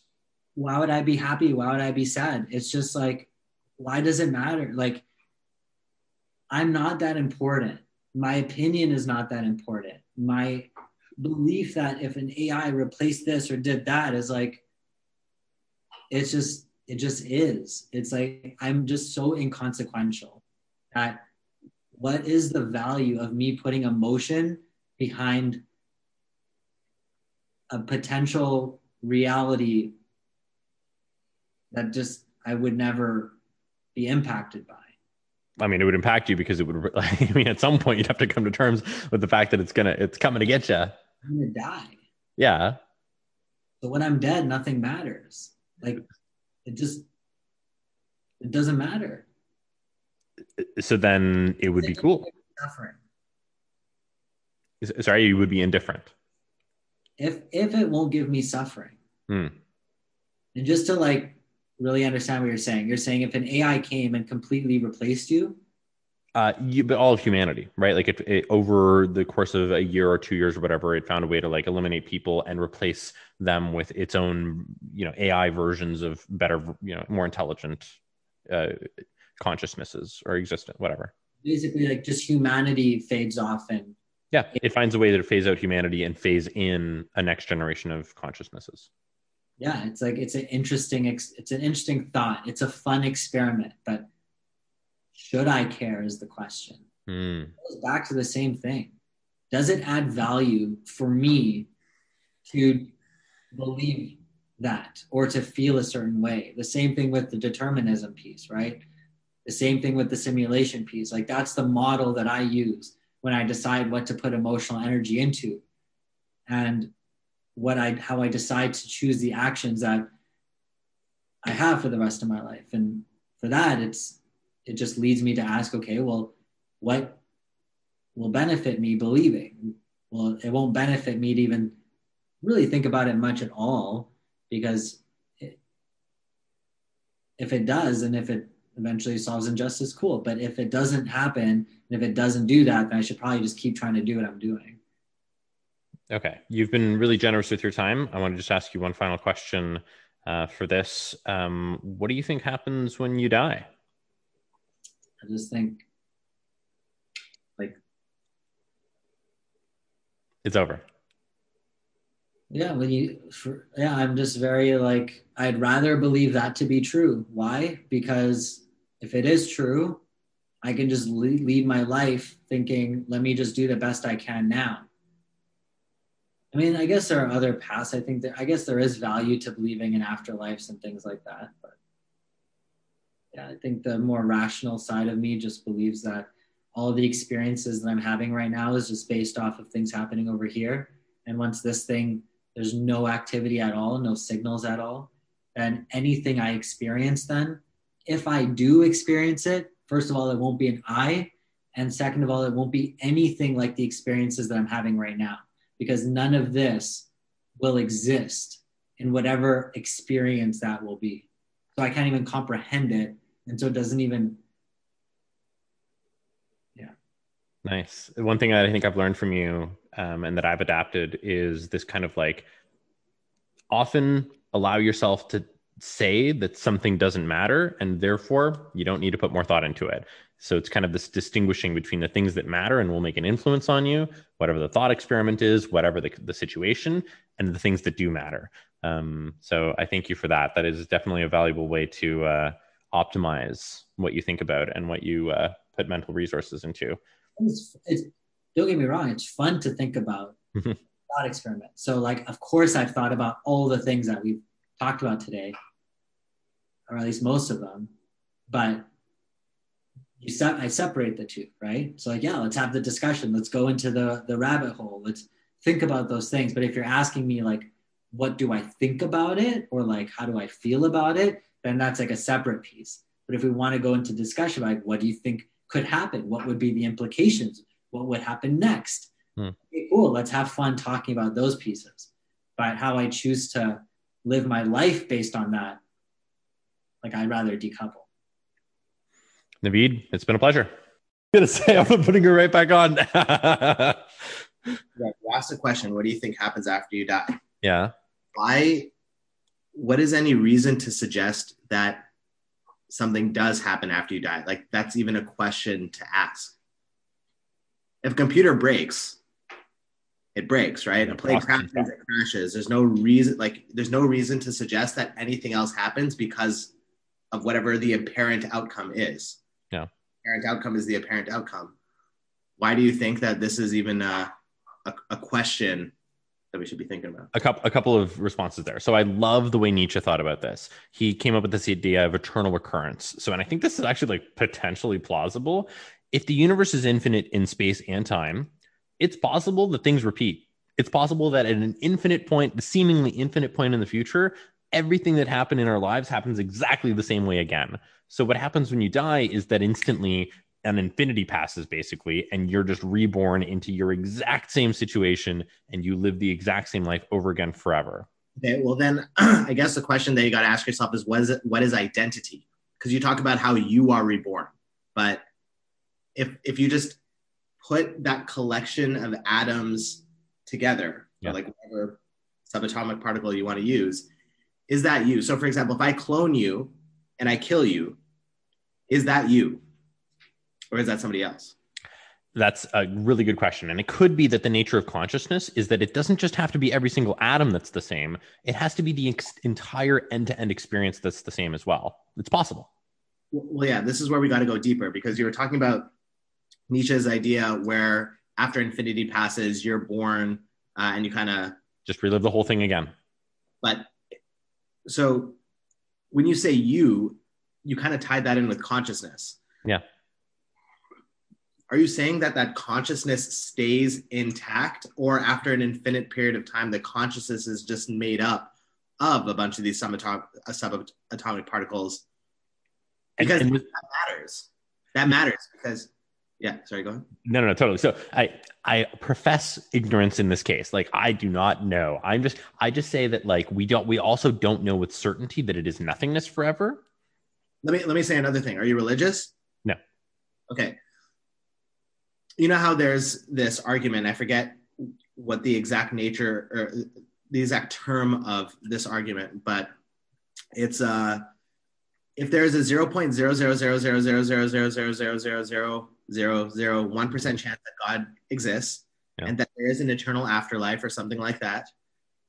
S2: Why would I be happy? Why would I be sad? It's just like why does it matter? Like I'm not that important. My opinion is not that important. My belief that if an AI replaced this or did that is like it's just it just is. It's like I'm just so inconsequential that what is the value of me putting emotion behind a potential reality that just I would never be impacted by.
S1: I mean, it would impact you because it would. [laughs] I mean, at some point, you'd have to come to terms with the fact that it's gonna, it's coming to get you. I'm
S2: gonna die.
S1: Yeah.
S2: So when I'm dead, nothing matters. Like, it just, it doesn't matter.
S1: So then it would be cool. Suffering. Sorry, you would be indifferent.
S2: If if it won't give me suffering,
S1: hmm.
S2: and just to like really understand what you're saying. You're saying if an AI came and completely replaced you,
S1: uh, you, but all of humanity, right? Like it, it, over the course of a year or two years or whatever, it found a way to like eliminate people and replace them with its own, you know, AI versions of better, you know, more intelligent uh, consciousnesses or existent, whatever.
S2: Basically, like just humanity fades off and.
S1: Yeah, it finds a way to phase out humanity and phase in a next generation of consciousnesses
S2: yeah it's like it's an interesting it's an interesting thought it's a fun experiment but should i care is the question.
S1: Mm.
S2: it goes back to the same thing. Does it add value for me to believe that or to feel a certain way? The same thing with the determinism piece right? The same thing with the simulation piece. Like that's the model that i use when i decide what to put emotional energy into. And what I how I decide to choose the actions that I have for the rest of my life. And for that, it's it just leads me to ask, okay, well, what will benefit me believing? Well, it won't benefit me to even really think about it much at all because it, if it does and if it eventually solves injustice, cool. But if it doesn't happen and if it doesn't do that, then I should probably just keep trying to do what I'm doing.
S1: Okay. You've been really generous with your time. I want to just ask you one final question uh, for this. Um, what do you think happens when you die?
S2: I just think, like,
S1: it's over.
S2: Yeah, when you, for, yeah, I'm just very like, I'd rather believe that to be true. Why? Because if it is true, I can just lead my life thinking, let me just do the best I can now I mean, I guess there are other paths. I think that I guess there is value to believing in afterlives and things like that. Yeah, I think the more rational side of me just believes that all the experiences that I'm having right now is just based off of things happening over here. And once this thing, there's no activity at all, no signals at all, and anything I experience then, if I do experience it, first of all, it won't be an I. And second of all, it won't be anything like the experiences that I'm having right now because none of this will exist in whatever experience that will be. So I can't even comprehend it. And so it doesn't even, yeah.
S1: Nice. One thing that I think I've learned from you um, and that I've adapted is this kind of like often allow yourself to say that something doesn't matter and therefore you don't need to put more thought into it. So it's kind of this distinguishing between the things that matter and will make an influence on you, whatever the thought experiment is, whatever the, the situation, and the things that do matter. Um, so I thank you for that. That is definitely a valuable way to uh, optimize what you think about and what you uh, put mental resources into.
S2: It's, it's, don't get me wrong, it's fun to think about thought experiment. So, like, of course, I've thought about all the things that we've talked about today, or at least most of them, but you se- I separate the two, right? So like, yeah, let's have the discussion. Let's go into the the rabbit hole. Let's think about those things. But if you're asking me like, what do I think about it, or like, how do I feel about it, then that's like a separate piece. But if we want to go into discussion, like, what do you think could happen? What would be the implications? What would happen next?
S1: Hmm.
S2: Okay, cool. Let's have fun talking about those pieces. But how I choose to live my life based on that, like I'd rather decouple.
S1: Naveed, it's been a pleasure. I'm gonna say I'm putting her right back on.
S3: yeah, ask the question. What do you think happens after you die?
S1: Yeah.
S3: Why? What is any reason to suggest that something does happen after you die? Like that's even a question to ask. If a computer breaks, it breaks, right? A plane crashes, it crashes. There's no reason, like, there's no reason to suggest that anything else happens because of whatever the apparent outcome is.
S1: Yeah.
S3: Apparent outcome is the apparent outcome. Why do you think that this is even a, a, a question that we should be thinking about?
S1: A couple, a couple of responses there. So I love the way Nietzsche thought about this. He came up with this idea of eternal recurrence. So, and I think this is actually like potentially plausible. If the universe is infinite in space and time, it's possible that things repeat. It's possible that at an infinite point, the seemingly infinite point in the future, everything that happened in our lives happens exactly the same way again. So what happens when you die is that instantly an infinity passes basically and you're just reborn into your exact same situation and you live the exact same life over again forever.
S3: Okay, well then [clears throat] I guess the question that you got to ask yourself is what is it, what is identity? Because you talk about how you are reborn, but if if you just put that collection of atoms together, yeah. like whatever subatomic particle you want to use, is that you? So, for example, if I clone you and I kill you, is that you? Or is that somebody else?
S1: That's a really good question. And it could be that the nature of consciousness is that it doesn't just have to be every single atom that's the same, it has to be the ex- entire end to end experience that's the same as well. It's possible.
S3: Well, yeah, this is where we got to go deeper because you were talking about Nietzsche's idea where after infinity passes, you're born uh, and you kind of
S1: just relive the whole thing again.
S3: But so when you say you, you kind of tied that in with consciousness.
S1: Yeah.
S3: Are you saying that that consciousness stays intact, or after an infinite period of time, the consciousness is just made up of a bunch of these subatomic, uh, subatomic particles? Because and, and that matters. That matters because yeah sorry go ahead.
S1: No no no totally. So i i profess ignorance in this case. Like i do not know. I'm just i just say that like we don't we also don't know with certainty that it is nothingness forever.
S3: Let me let me say another thing. Are you religious?
S1: No.
S3: Okay you know how there's this argument i forget what the exact nature or the exact term of this argument but it's uh if there is a 0.00000000000 zero zero one percent chance that God exists yeah. and that there is an eternal afterlife or something like that,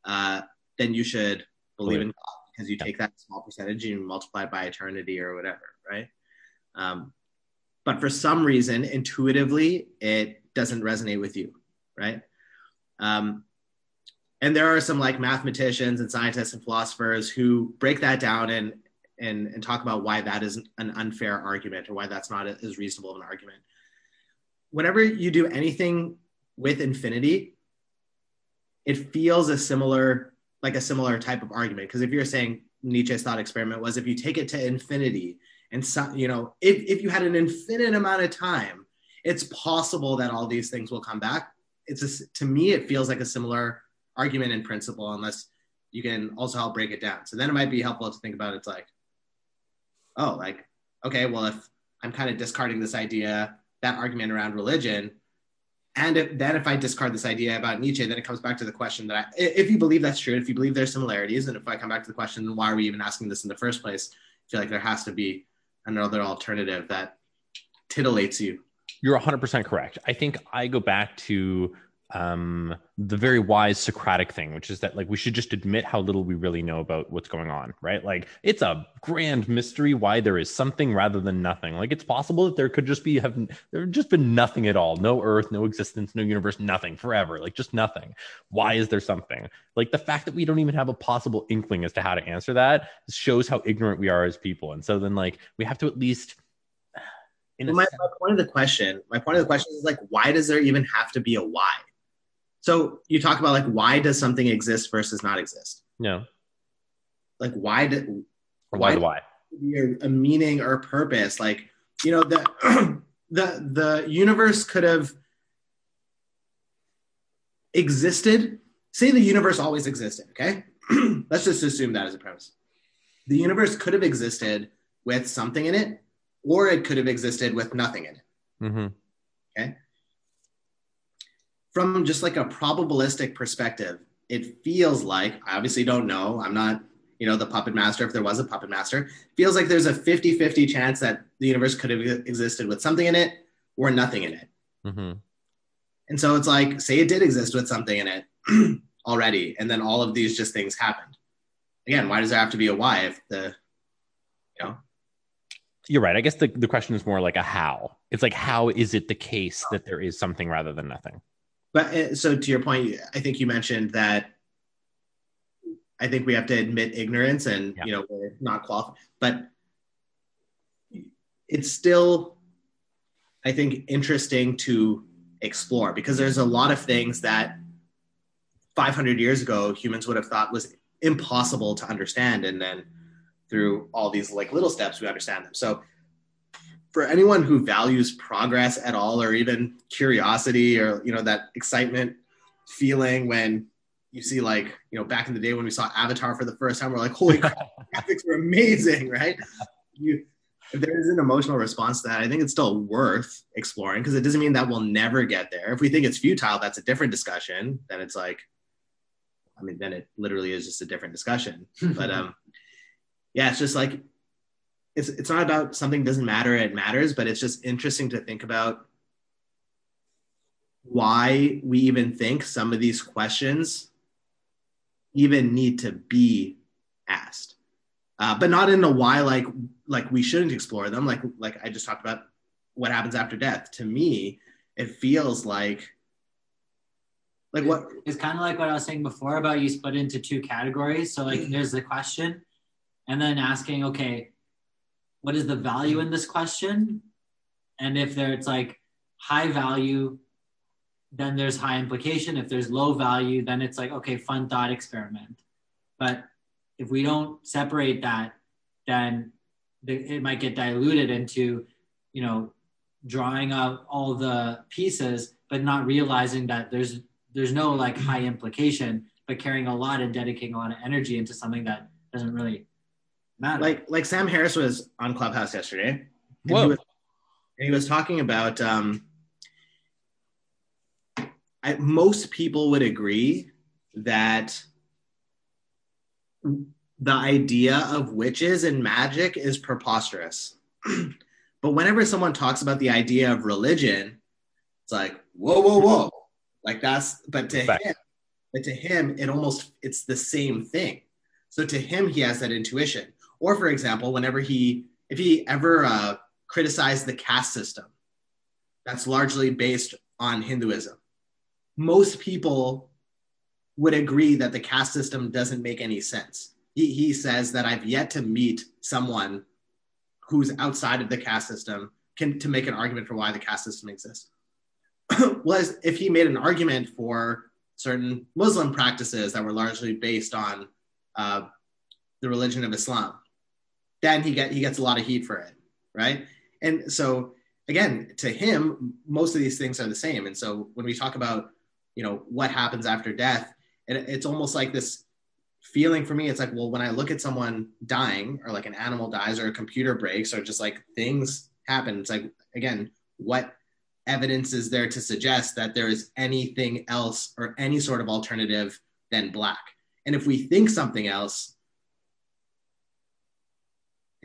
S3: uh, then you should believe Believe. in God because you yeah. take that small percentage and you multiply it by eternity or whatever, right? Um, but for some reason, intuitively, it doesn't resonate with you, right? Um, and there are some like mathematicians and scientists and philosophers who break that down and and, and talk about why that is an unfair argument or why that's not as reasonable of an argument whenever you do anything with infinity, it feels a similar, like a similar type of argument. Because if you're saying Nietzsche's thought experiment was if you take it to infinity and so, you know, if, if you had an infinite amount of time, it's possible that all these things will come back. It's a, to me, it feels like a similar argument in principle, unless you can also help break it down. So then it might be helpful to think about it's like, oh, like, okay, well, if I'm kind of discarding this idea that argument around religion. And if, then if I discard this idea about Nietzsche, then it comes back to the question that I, if you believe that's true, if you believe there's similarities, and if I come back to the question, then why are we even asking this in the first place? I feel like there has to be another alternative that titillates you.
S1: You're 100% correct. I think I go back to um, the very wise Socratic thing, which is that like we should just admit how little we really know about what's going on, right? Like it's a grand mystery why there is something rather than nothing. Like it's possible that there could just be have there just been nothing at all, no Earth, no existence, no universe, nothing forever, like just nothing. Why is there something? Like the fact that we don't even have a possible inkling as to how to answer that shows how ignorant we are as people. And so then like we have to at least.
S3: Well, my, my point of the question, my point of the question is like, why does there even have to be a why? So you talk about like why does something exist versus not exist?
S1: No.
S3: Like why did
S1: why why?
S3: A, a meaning or purpose? Like you know the [clears throat] the the universe could have existed. Say the universe always existed. Okay, [clears throat] let's just assume that as a premise. The universe could have existed with something in it, or it could have existed with nothing in it.
S1: Mm-hmm.
S3: Okay. From just like a probabilistic perspective, it feels like I obviously don't know. I'm not, you know, the puppet master. If there was a puppet master, feels like there's a 50 50 chance that the universe could have existed with something in it or nothing in it.
S1: Mm-hmm.
S3: And so it's like, say it did exist with something in it [clears throat] already, and then all of these just things happened. Again, why does there have to be a why if the, you know?
S1: You're right. I guess the, the question is more like a how. It's like, how is it the case that there is something rather than nothing?
S3: But uh, so to your point, I think you mentioned that I think we have to admit ignorance and, yeah. you know, we're not qualified, but it's still, I think, interesting to explore because there's a lot of things that 500 years ago humans would have thought was impossible to understand and then through all these like little steps we understand them so for anyone who values progress at all or even curiosity or you know that excitement feeling when you see like you know back in the day when we saw avatar for the first time we're like holy [laughs] crap graphics were amazing right you if there is an emotional response to that, I think it's still worth exploring because it doesn't mean that we'll never get there. If we think it's futile, that's a different discussion. Then it's like, I mean, then it literally is just a different discussion. [laughs] but um, yeah, it's just like it's it's not about something doesn't matter, it matters, but it's just interesting to think about why we even think some of these questions even need to be asked. Uh, but not in a why like like we shouldn't explore them. Like like i just talked about what happens after death. To me it feels like like what
S2: it's kind of like what i was saying before about you split into two categories. So like there's the question and then asking okay what is the value in this question? And if there it's like high value then there's high implication. If there's low value then it's like okay fun thought experiment. But if we don't separate that, then the, it might get diluted into, you know, drawing out all the pieces, but not realizing that there's there's no like high implication, but carrying a lot and dedicating a lot of energy into something that doesn't really matter.
S3: Like like Sam Harris was on Clubhouse yesterday.
S1: And Whoa. He
S3: was, and he was talking about um, I, most people would agree that the idea of witches and magic is preposterous. [clears throat] but whenever someone talks about the idea of religion, it's like, whoa, whoa, whoa. Like that's, but to Fact. him, but to him, it almost, it's the same thing. So to him, he has that intuition. Or for example, whenever he, if he ever uh, criticized the caste system, that's largely based on Hinduism. Most people would agree that the caste system doesn't make any sense. He, he says that I've yet to meet someone who's outside of the caste system can to make an argument for why the caste system exists. [clears throat] was if he made an argument for certain Muslim practices that were largely based on uh, the religion of Islam, then he get he gets a lot of heat for it, right? And so again, to him, most of these things are the same. And so when we talk about you know what happens after death, it, it's almost like this feeling for me it's like well when i look at someone dying or like an animal dies or a computer breaks or just like things happen it's like again what evidence is there to suggest that there is anything else or any sort of alternative than black and if we think something else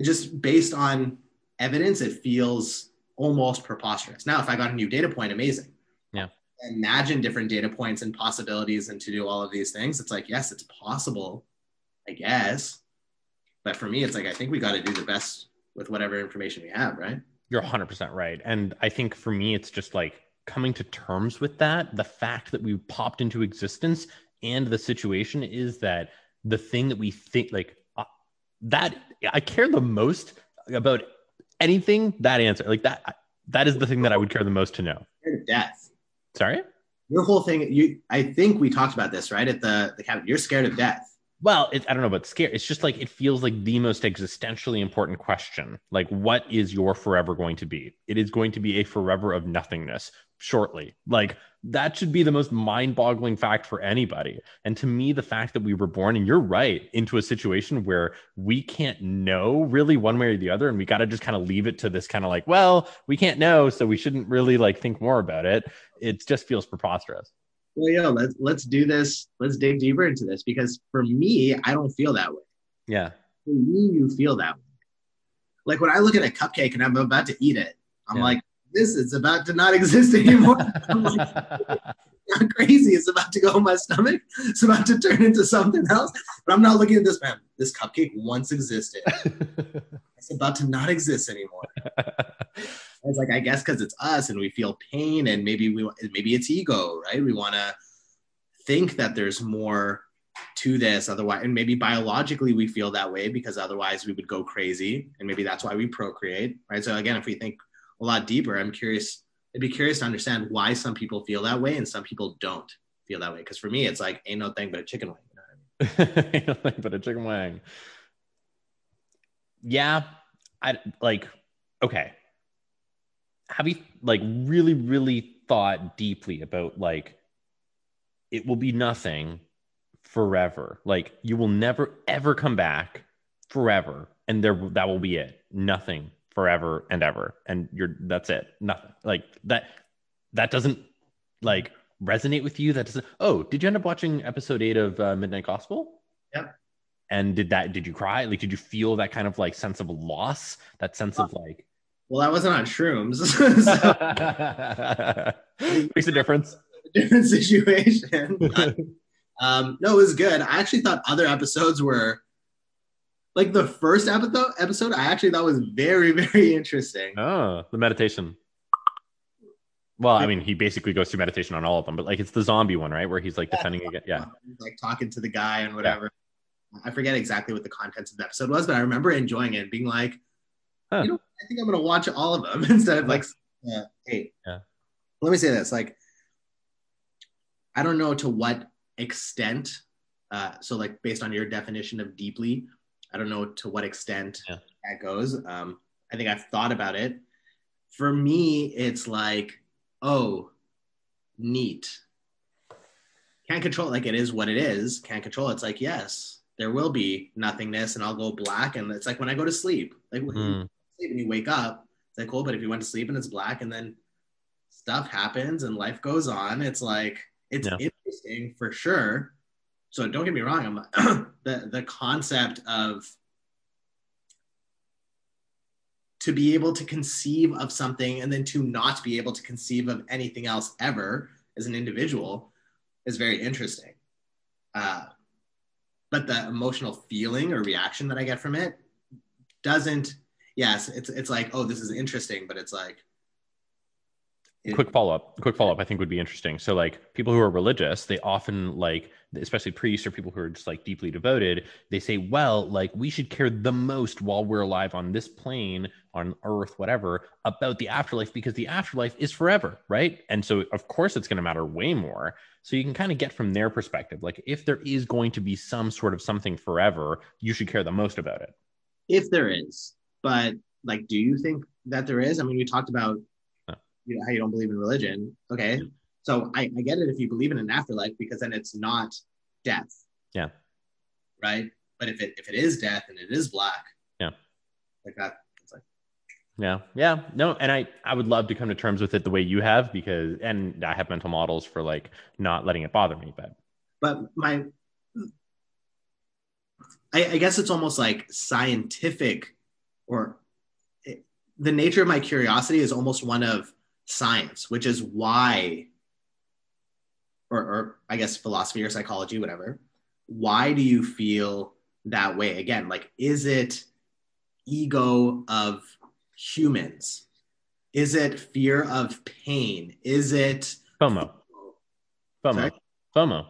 S3: just based on evidence it feels almost preposterous. Now if i got a new data point amazing. Yeah. imagine different data points and possibilities and to do all of these things. It's like yes it's possible i guess. But for me it's like i think we got to do the best with whatever information we have right?
S1: You're 100% right. And i think for me it's just like coming to terms with that the fact that we popped into existence and the situation is that the thing that we think like that i care the most about anything that answer like that that is the thing that i would care the most to know
S3: death
S1: Sorry?
S3: Your whole thing, you I think we talked about this, right? At the the cabin. You're scared of death.
S1: Well, it, I don't know about scare. It's just like it feels like the most existentially important question. Like, what is your forever going to be? It is going to be a forever of nothingness shortly. Like, that should be the most mind-boggling fact for anybody. And to me, the fact that we were born, and you're right, into a situation where we can't know really one way or the other, and we got to just kind of leave it to this kind of like, well, we can't know, so we shouldn't really like think more about it. It just feels preposterous.
S3: Well, yeah, let's let's do this. Let's dig deeper into this because for me, I don't feel that way.
S1: Yeah.
S3: For you, you feel that way. Like when I look at a cupcake and I'm about to eat it, I'm yeah. like, this is about to not exist anymore. like, not crazy. It's about to go in my stomach. It's about to turn into something else. But I'm not looking at this man. This cupcake once existed. [laughs] it's about to not exist anymore. It's like I guess because it's us and we feel pain and maybe we maybe it's ego, right? We want to think that there's more to this otherwise and maybe biologically we feel that way because otherwise we would go crazy and maybe that's why we procreate right so again if we think a lot deeper, I'm curious. I'd be curious to understand why some people feel that way and some people don't feel that way. Because for me, it's like ain't no thing but a chicken wing. You know
S1: I mean? [laughs] ain't no thing but a chicken wing. Yeah, I like. Okay, have you like really, really thought deeply about like it will be nothing forever. Like you will never ever come back forever, and there that will be it. Nothing forever and ever. And you're that's it. Nothing. Like that that doesn't like resonate with you. That doesn't oh did you end up watching episode 8 of uh, midnight gospel?
S3: Yeah.
S1: And did that did you cry? Like did you feel that kind of like sense of loss? That sense of like
S3: well i wasn't on shrooms.
S1: So [laughs] [laughs] makes a difference. [laughs]
S3: Different situation. Um no it was good. I actually thought other episodes were like the first episode episode i actually thought was very [laughs] very interesting.
S1: Oh the meditation. Well i mean he basically goes through meditation on all of them but like it's the zombie one right? Where he's like defending again yeah.
S3: Like talking to the guy and whatever. Yeah. i forget exactly what the contents of the episode was but i remember enjoying it being like huh. you know i think i'm gonna watch all of them [laughs] instead of like yeah hey
S1: yeah.
S3: Let me say this like i don't know to what extent uh, so like based on your definition of deeply I don't know to what extent yeah. that goes. Um, I think I've thought about it. For me, it's like, oh, neat. Can't control it like it is what it is. Can't control it. It's like, yes, there will be nothingness and I'll go black. And it's like when I go to sleep, like when mm. you and you wake up, it's like, cool. But if you went to sleep and it's black and then stuff happens and life goes on, it's like, it's yeah. interesting for sure so don't get me wrong i'm [clears throat] the the concept of to be able to conceive of something and then to not be able to conceive of anything else ever as an individual is very interesting. Uh, but the emotional feeling or reaction that i get from it doesn't yes it's it's like oh this is interesting but it's like
S1: quick follow up quick follow up i think would be interesting. So like people who are religious they often like especially priests or people who are just like deeply devoted they say well like we should care the most while we're alive on this plane on earth whatever about the afterlife because the afterlife is forever right? And so of course it's going to matter way more. So you can kind of get from their perspective like if there is going to be some sort of something forever you should care the most about it.
S3: If there is. But like do you think that there is? I mean we talked about you know, how you don't believe in religion. Okay. So I, I get it if you believe in an afterlife because then it's not death.
S1: Yeah.
S3: Right. But if it if it is death and it is black,
S1: yeah,
S3: like that, it's like
S1: yeah, yeah, no, and I I would love to come to terms with it the way you have because and I have mental models for like not letting it bother me, but
S3: but my I, I guess it's almost like scientific or it, the nature of my curiosity is almost one of science, which is why, or, or I guess philosophy or psychology, whatever. Why do you feel that way? Again, like, is it ego of humans? Is it fear of pain? Is it
S1: FOMO? FOMO. Sorry? FOMO.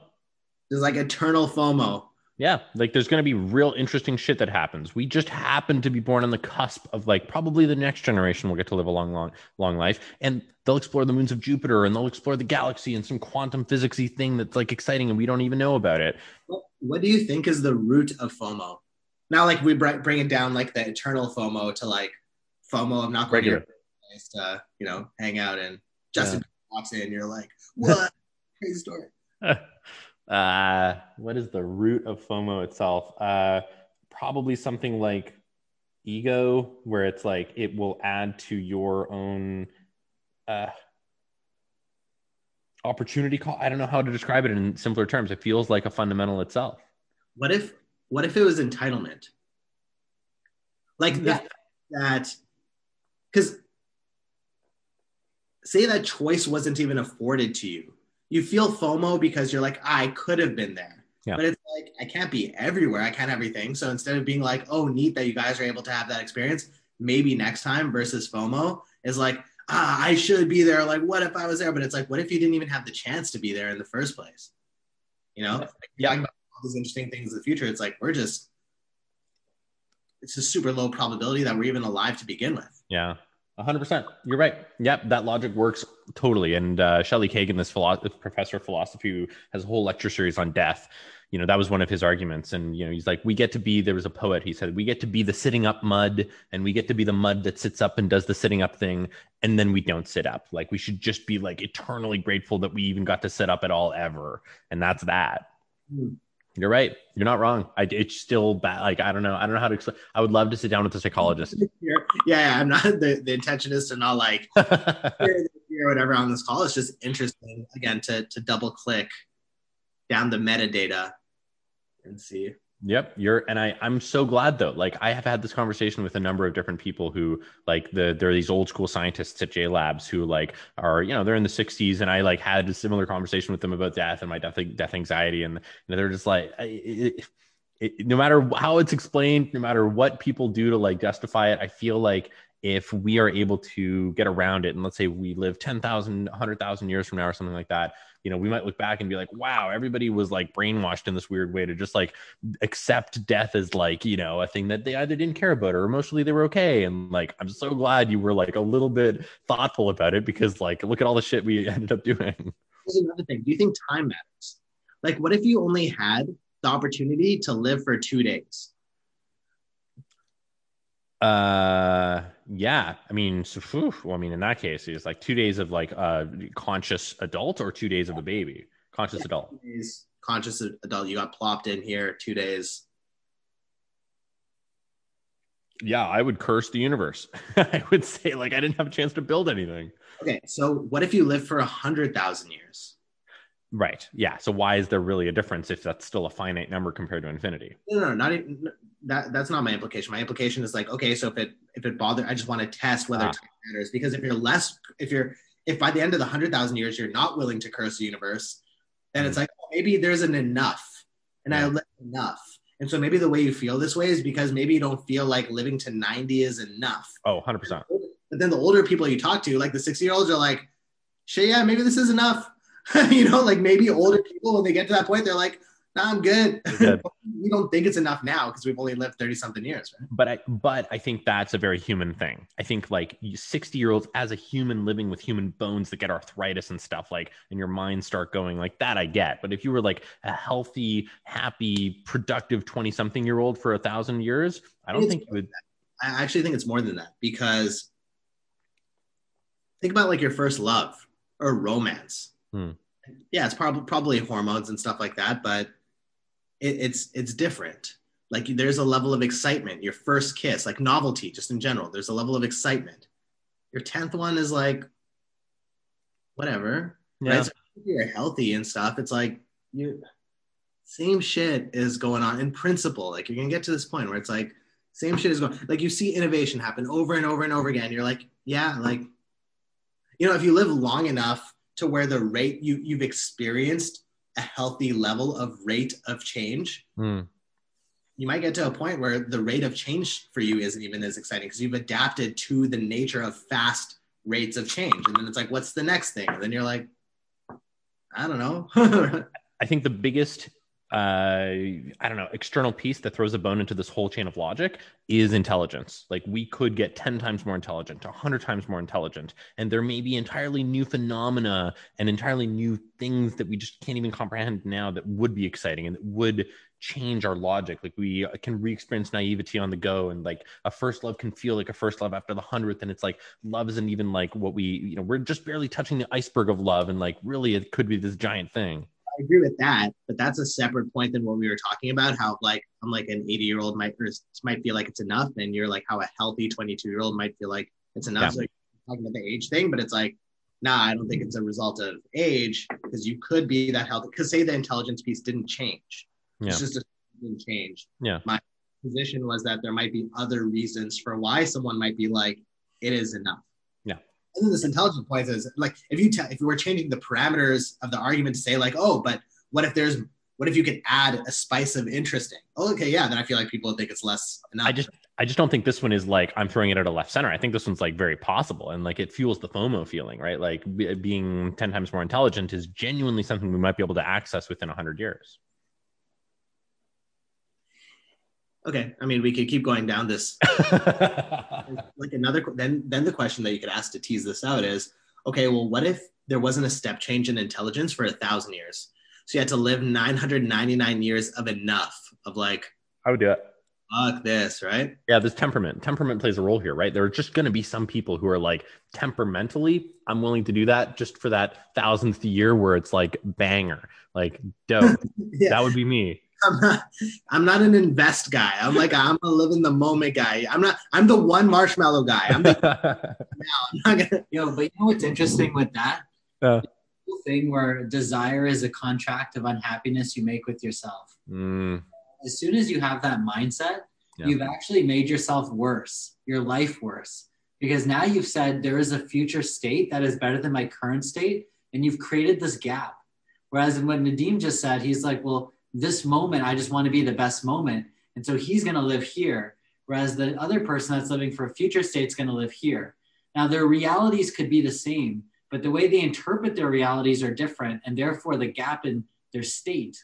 S3: There's like eternal FOMO.
S1: Yeah, like there's going to be real interesting shit that happens. We just happen to be born on the cusp of like probably the next generation will get to live a long, long, long life, and they'll explore the moons of Jupiter and they'll explore the galaxy and some quantum physicsy thing that's like exciting and we don't even know about it.
S3: What, do you think is the root of FOMO? Now, like we bring it down like the eternal FOMO to like FOMO of not going to, to you know hang out and just yeah. walks in, you're like, what? [laughs] Crazy story. [laughs]
S1: uh, what is the root of FOMO itself? Uh, probably something like ego, where it's like it will add to your own uh, opportunity call. I don't know how to describe it in simpler terms. It feels like a fundamental itself.
S3: What if what if it was entitlement? Like yeah. that because say that choice wasn't even afforded to you. You feel FOMO because you're like, I could have been there. Yeah. But it's like I can't be everywhere. I can't everything. So instead of being like, oh, neat that you guys are able to have that experience, maybe next time versus FOMO is like, ah, I should be there. Like, what if I was there? But it's like, what if you didn't even have the chance to be there in the first place? You know, like, yeah. Talking about all these interesting things in the future. It's like we're just, it's a super low probability that we're even alive to begin with.
S1: Yeah. 100%. You're right. Yep, that logic works totally. And uh, Shelly Kagan, this professor of philosophy, who has a whole lecture series on death, you know, that was one of his arguments. And, you know, he's like, we get to be, there was a poet, he said, we get to be the sitting up mud and we get to be the mud that sits up and does the sitting up thing. And then we don't sit up. Like, we should just be like eternally grateful that we even got to sit up at all ever. And that's that. Mm. You're right. You're not wrong. I, it's still bad. Like I don't know. I don't know how to explain. I would love to sit down with a psychologist. [laughs]
S3: Yeah, yeah I'm not. The, the intention is to not like [laughs] or whatever on this call. It's just interesting again to to double click down the metadata and see.
S1: Yep, you're and I I'm so glad though. Like I have had this conversation with a number of different people who like the there are these old school scientists at J Labs who like are you know they're in the 60s and I like had a similar conversation with them about death and my death death anxiety and you know, they're just like it, it, no matter how it's explained, no matter what people do to like justify it, I feel like if we are able to get around it and let's say we live 10,000 100,000 years from now or something like that you know we might look back and be like wow everybody was like brainwashed in this weird way to just like accept death as like you know a thing that they either didn't care about or emotionally they were okay. And like i'm so glad you were like a little bit thoughtful about it because like look at all the shit we [laughs] ended up doing.
S3: Here's another thing. Do you think time matters? Like what if you only had the opportunity to live for two days?
S1: Uh yeah i mean so whew, well, i mean in that case it's like two days of like a conscious adult or two days of a baby? Conscious yeah, adult.
S3: days, conscious adult you got plopped in here two days.
S1: Yeah i would curse the universe. [laughs] I would say like i didn't have a chance to build anything.
S3: Okay so what if you live for a hundred thousand years
S1: Right. Yeah. So why is there really a difference if that's still a finite number compared to infinity?
S3: No, no, not even that. That's not my implication. My implication is like, okay, so if it if it bothers, I just want to test whether ah. time matters. Because if you're less, if you're if by the end of the hundred thousand years you're not willing to curse the universe, then mm it's like oh, maybe there's an enough, and yeah. I live enough. And so maybe the way you feel this way is because maybe you don't feel like living to 90 is enough.
S1: Oh, 100%.
S3: But then the older people you talk to, like the 60 year olds, are like, shit, yeah, maybe this is enough. [laughs] you know, like maybe older people when they get to that point, they're like, nah, I'm good. good. [laughs] we don't think it's enough now because we've only lived 30 something years. Right?
S1: But I but I think that's a very human thing. I think like 60 year olds as a human living with human bones that get arthritis and stuff like and your mind start going like that I get. But if you were like a healthy, happy, productive 20 something year old for a thousand years, I don't think you would.
S3: I actually think it's more than that because think about like your first love or romance Hmm. Yeah, it's probably probably hormones and stuff like that, but it, it's it's different. Like there's a level of excitement. Your first kiss, like novelty, just in general, there's a level of excitement. Your tenth one is like whatever. Yeah. Right? So you're healthy and stuff. It's like you same shit is going on in principle. Like you're gonna get to this point where it's like same shit is going like you see innovation happen over and over and over again. You're like, yeah, like you know, if you live long enough to where the rate you you've experienced a healthy level of rate of change mm. you might get to a point where the rate of change for you isn't even as exciting because you've adapted to the nature of fast rates of change. And then it's like what's the next thing? And then you're like i don't know. [laughs]
S1: I think the biggest uh, I don't know, external piece that throws a bone into this whole chain of logic is intelligence. Like we could get 10 times more intelligent, 100 times more intelligent, and there may be entirely new phenomena and entirely new things that we just can't even comprehend now that would be exciting and that would change our logic. Like we can re-experience naivety on the go, and like a first love can feel like a first love after the hundredth, and it's like love isn't even like what we, you know, we're just barely touching the iceberg of love, and like really it could be this giant thing.
S3: I agree with that, but that's a separate point than what we were talking about. How like I'm like an 80 year old might might feel like it's enough, and you're like how a healthy 22 year old might feel like it's enough. Yeah. So talking about the age thing, but it's like nah, I don't think it's a result of age because you could be that healthy. Because say the intelligence piece didn't change, yeah. it's just a, didn't change.
S1: Yeah,
S3: my position was that there might be other reasons for why someone might be like, it is enough. And then this intelligence point is like if you if you were changing the parameters of the argument to say like, oh, but what if there's what if you could add a spice of interesting? Oh, okay, yeah, then I feel like people think it's less enough.
S1: I just I just don't think this one is like I'm throwing it at a left center. I think this one's like very possible and like it fuels the FOMO feeling, right? Like b- being 10 times more intelligent is genuinely something we might be able to access within 100 years.
S3: Okay, I mean we could keep going down this [laughs] like another then then the question that you could ask to tease this out is okay, well what if there wasn't a step change in intelligence for a thousand years? So you had to live 999 years of enough of like
S1: I would do it
S3: fuck this, right?
S1: Yeah, this temperament. Temperament plays a role here, right? There are just going to be some people who are like temperamentally, I'm willing to do that just for that thousandth year where it's like banger, like dope. [laughs] yeah. That would be me.
S3: I'm not, I'm not an invest guy. I'm like I'm a live in the moment guy. I'm not. I'm the one marshmallow guy. I'm the. [laughs]
S2: no, I'm not gonna. Yo, but you know what's interesting with that? Uh, thing where desire is a contract of unhappiness you make with yourself.
S1: Mm
S2: as soon as you have that mindset, yeah. you've actually made yourself worse, your life worse. Because now you've said there is a future state that is better than my current state, and you've created this gap. Whereas in what Nadim just said, he's like, well, this moment, I just want to be the best moment. And so he's going to live here. Whereas the other person that's living for a future state is going to live here. Now, their realities could be the same, but the way they interpret their realities are different, and therefore the gap in their state.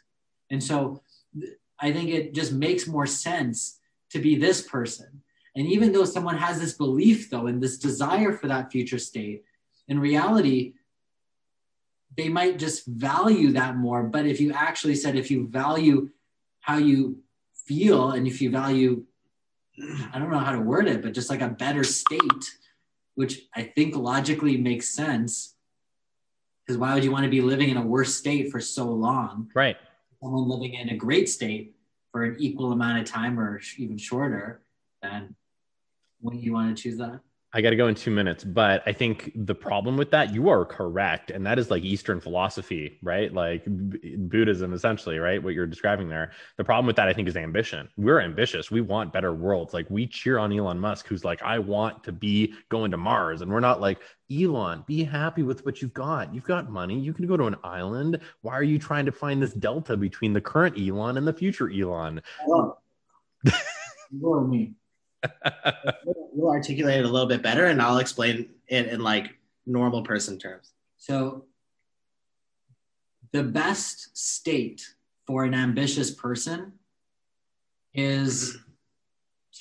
S2: And so I think it just makes more sense to be this person. And even though someone has this belief, though, and this desire for that future state, in reality, they might just value that more. But if you actually said, if you value how you feel and if you value, I don't know how to word it, but just like a better state, which I think logically makes sense. Because why would you want to be living in a worse state for so long?
S1: Right
S2: someone living in a great state for an equal amount of time or even shorter, then wouldn't you want to choose that?
S1: I got to go in two minutes, but I think the problem with that, you are correct. And that is like Eastern philosophy, right? Like B- Buddhism, essentially, right? What you're describing there. The problem with that, I think, is ambition. We're ambitious. We want better worlds. Like we cheer on Elon Musk, who's like, I want to be going to Mars. And we're not like, Elon, be happy with what you've got. You've got money. You can go to an island. Why are you trying to find this delta between the current Elon and the future Elon?
S2: Oh. [laughs] me [laughs]
S3: we'll articulate it a little bit better and I'll explain it in like normal person terms.
S2: So, the best state for an ambitious person is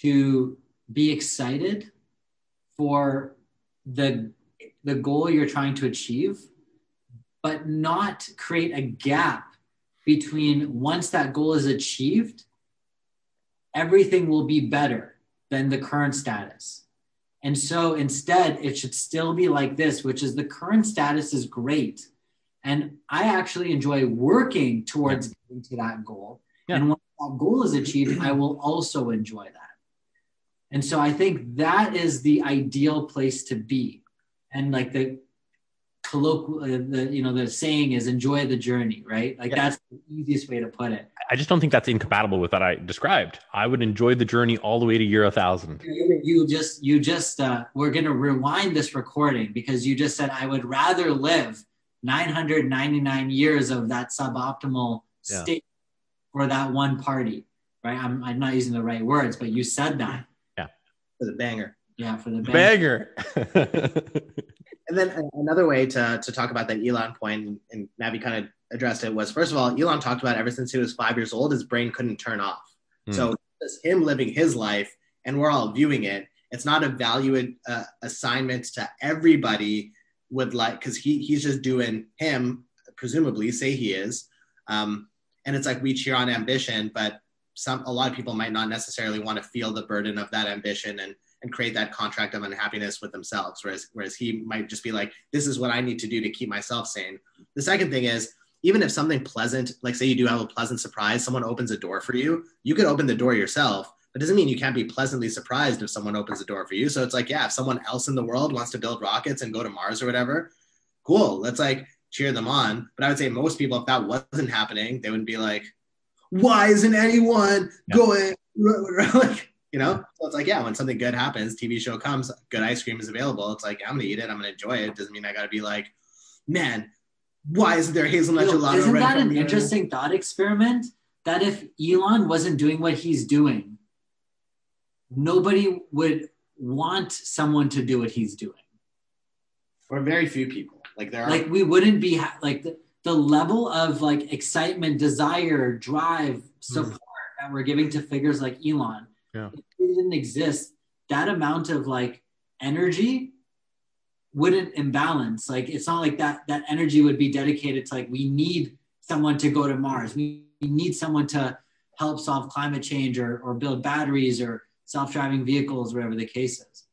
S2: to be excited for the the goal you're trying to achieve but not create a gap between once that goal is achieved everything will be better than the current status. And so instead, it should still be like this, which is the current status is great. And I actually enjoy working towards getting to that goal. Yeah. And when that goal is achieved, I will also enjoy that. And so I think that is the ideal place to be. And like the colloquial, uh, the you know the saying is enjoy the journey, right? Like yeah. that's the easiest way to put it.
S1: I just don't think that's incompatible with what I described. I would enjoy the journey all the way to year a thousand.
S2: You just you just uh, we're gonna rewind this recording because you just said I would rather live 999 years of that suboptimal yeah. state for that one party, right? I'm I'm not using the right words, but you said that.
S1: Yeah.
S3: For the banger.
S2: Yeah, for the
S1: banger.
S3: banger. [laughs] And then another way to, to talk about that Elon point, and Navi kind of addressed it, was first of all, Elon talked about ever since he was five years old, his brain couldn't turn off. Mm. So it's him living his life, and we're all viewing it. It's not a value uh, assignment to everybody would like because he he's just doing him presumably say he is um, and it's like we cheer on ambition, but some a lot of people might not necessarily want to feel the burden of that ambition and and create that contract of unhappiness with themselves. Whereas whereas he might just be like, this is what I need to do to keep myself sane. The second thing is even if something pleasant, like say you do have a pleasant surprise, someone opens a door for you, you could open the door yourself. But doesn't mean you can't be pleasantly surprised if someone opens the door for you. So it's like, yeah, if someone else in the world wants to build rockets and go to Mars or whatever, cool. Let's like cheer them on. But I would say most people, if that wasn't happening, they would be like, why isn't anyone yeah. going? [laughs] you know, so it's like, yeah, when something good happens, TV show comes, good ice cream is available. It's like, I'm gonna eat it, I'm gonna enjoy it. Doesn't mean I gotta be like, man, why isn't there hazelnut gelato?
S2: Isn't that an interesting thought experiment? That if Elon wasn't doing what he's doing, nobody would want someone to do what he's doing.
S3: Or very few people. Like there are
S2: like we wouldn't be ha- like the, the level of like excitement, desire, drive, support mm. that we're giving to figures like Elon.
S1: Yeah.
S2: If it didn't exist, that amount of like energy wouldn't imbalance. Like it's not like that that energy would be dedicated to like we need someone to go to Mars. We, we need someone to help solve climate change or, or build batteries or self-driving vehicles, whatever the case is.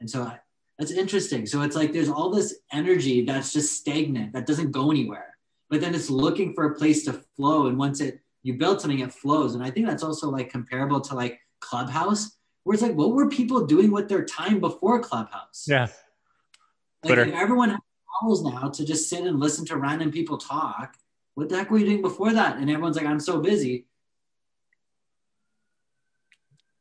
S2: And so I, that's interesting. So it's like there's all this energy that's just stagnant, that doesn't go anywhere. But then it's looking for a place to flow. And once it you build something, it flows. And I think that's also like comparable to like Clubhouse, where it's like, what were people doing with their time before Clubhouse?
S1: Yeah.
S2: Like Twitter. everyone has hours now to just sit and listen to random people talk. What the heck were you doing before that? And everyone's like, I'm so busy.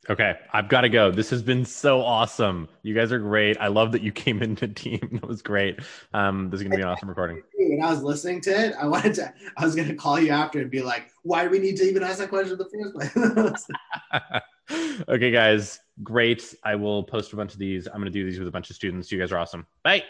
S1: Okay, I've got to go. This has been so awesome. You guys are great. I love that you came [laughs] into team. That was great. Um, this is gonna be an awesome recording.
S3: When I was listening to it, I wanted to. I was gonna call you after and be like, "Why do we need to even ask that question in the first
S1: place?" [laughs] okay, guys, great. I will post a bunch of these. I'm gonna do these with a bunch of students. You guys are awesome. Bye.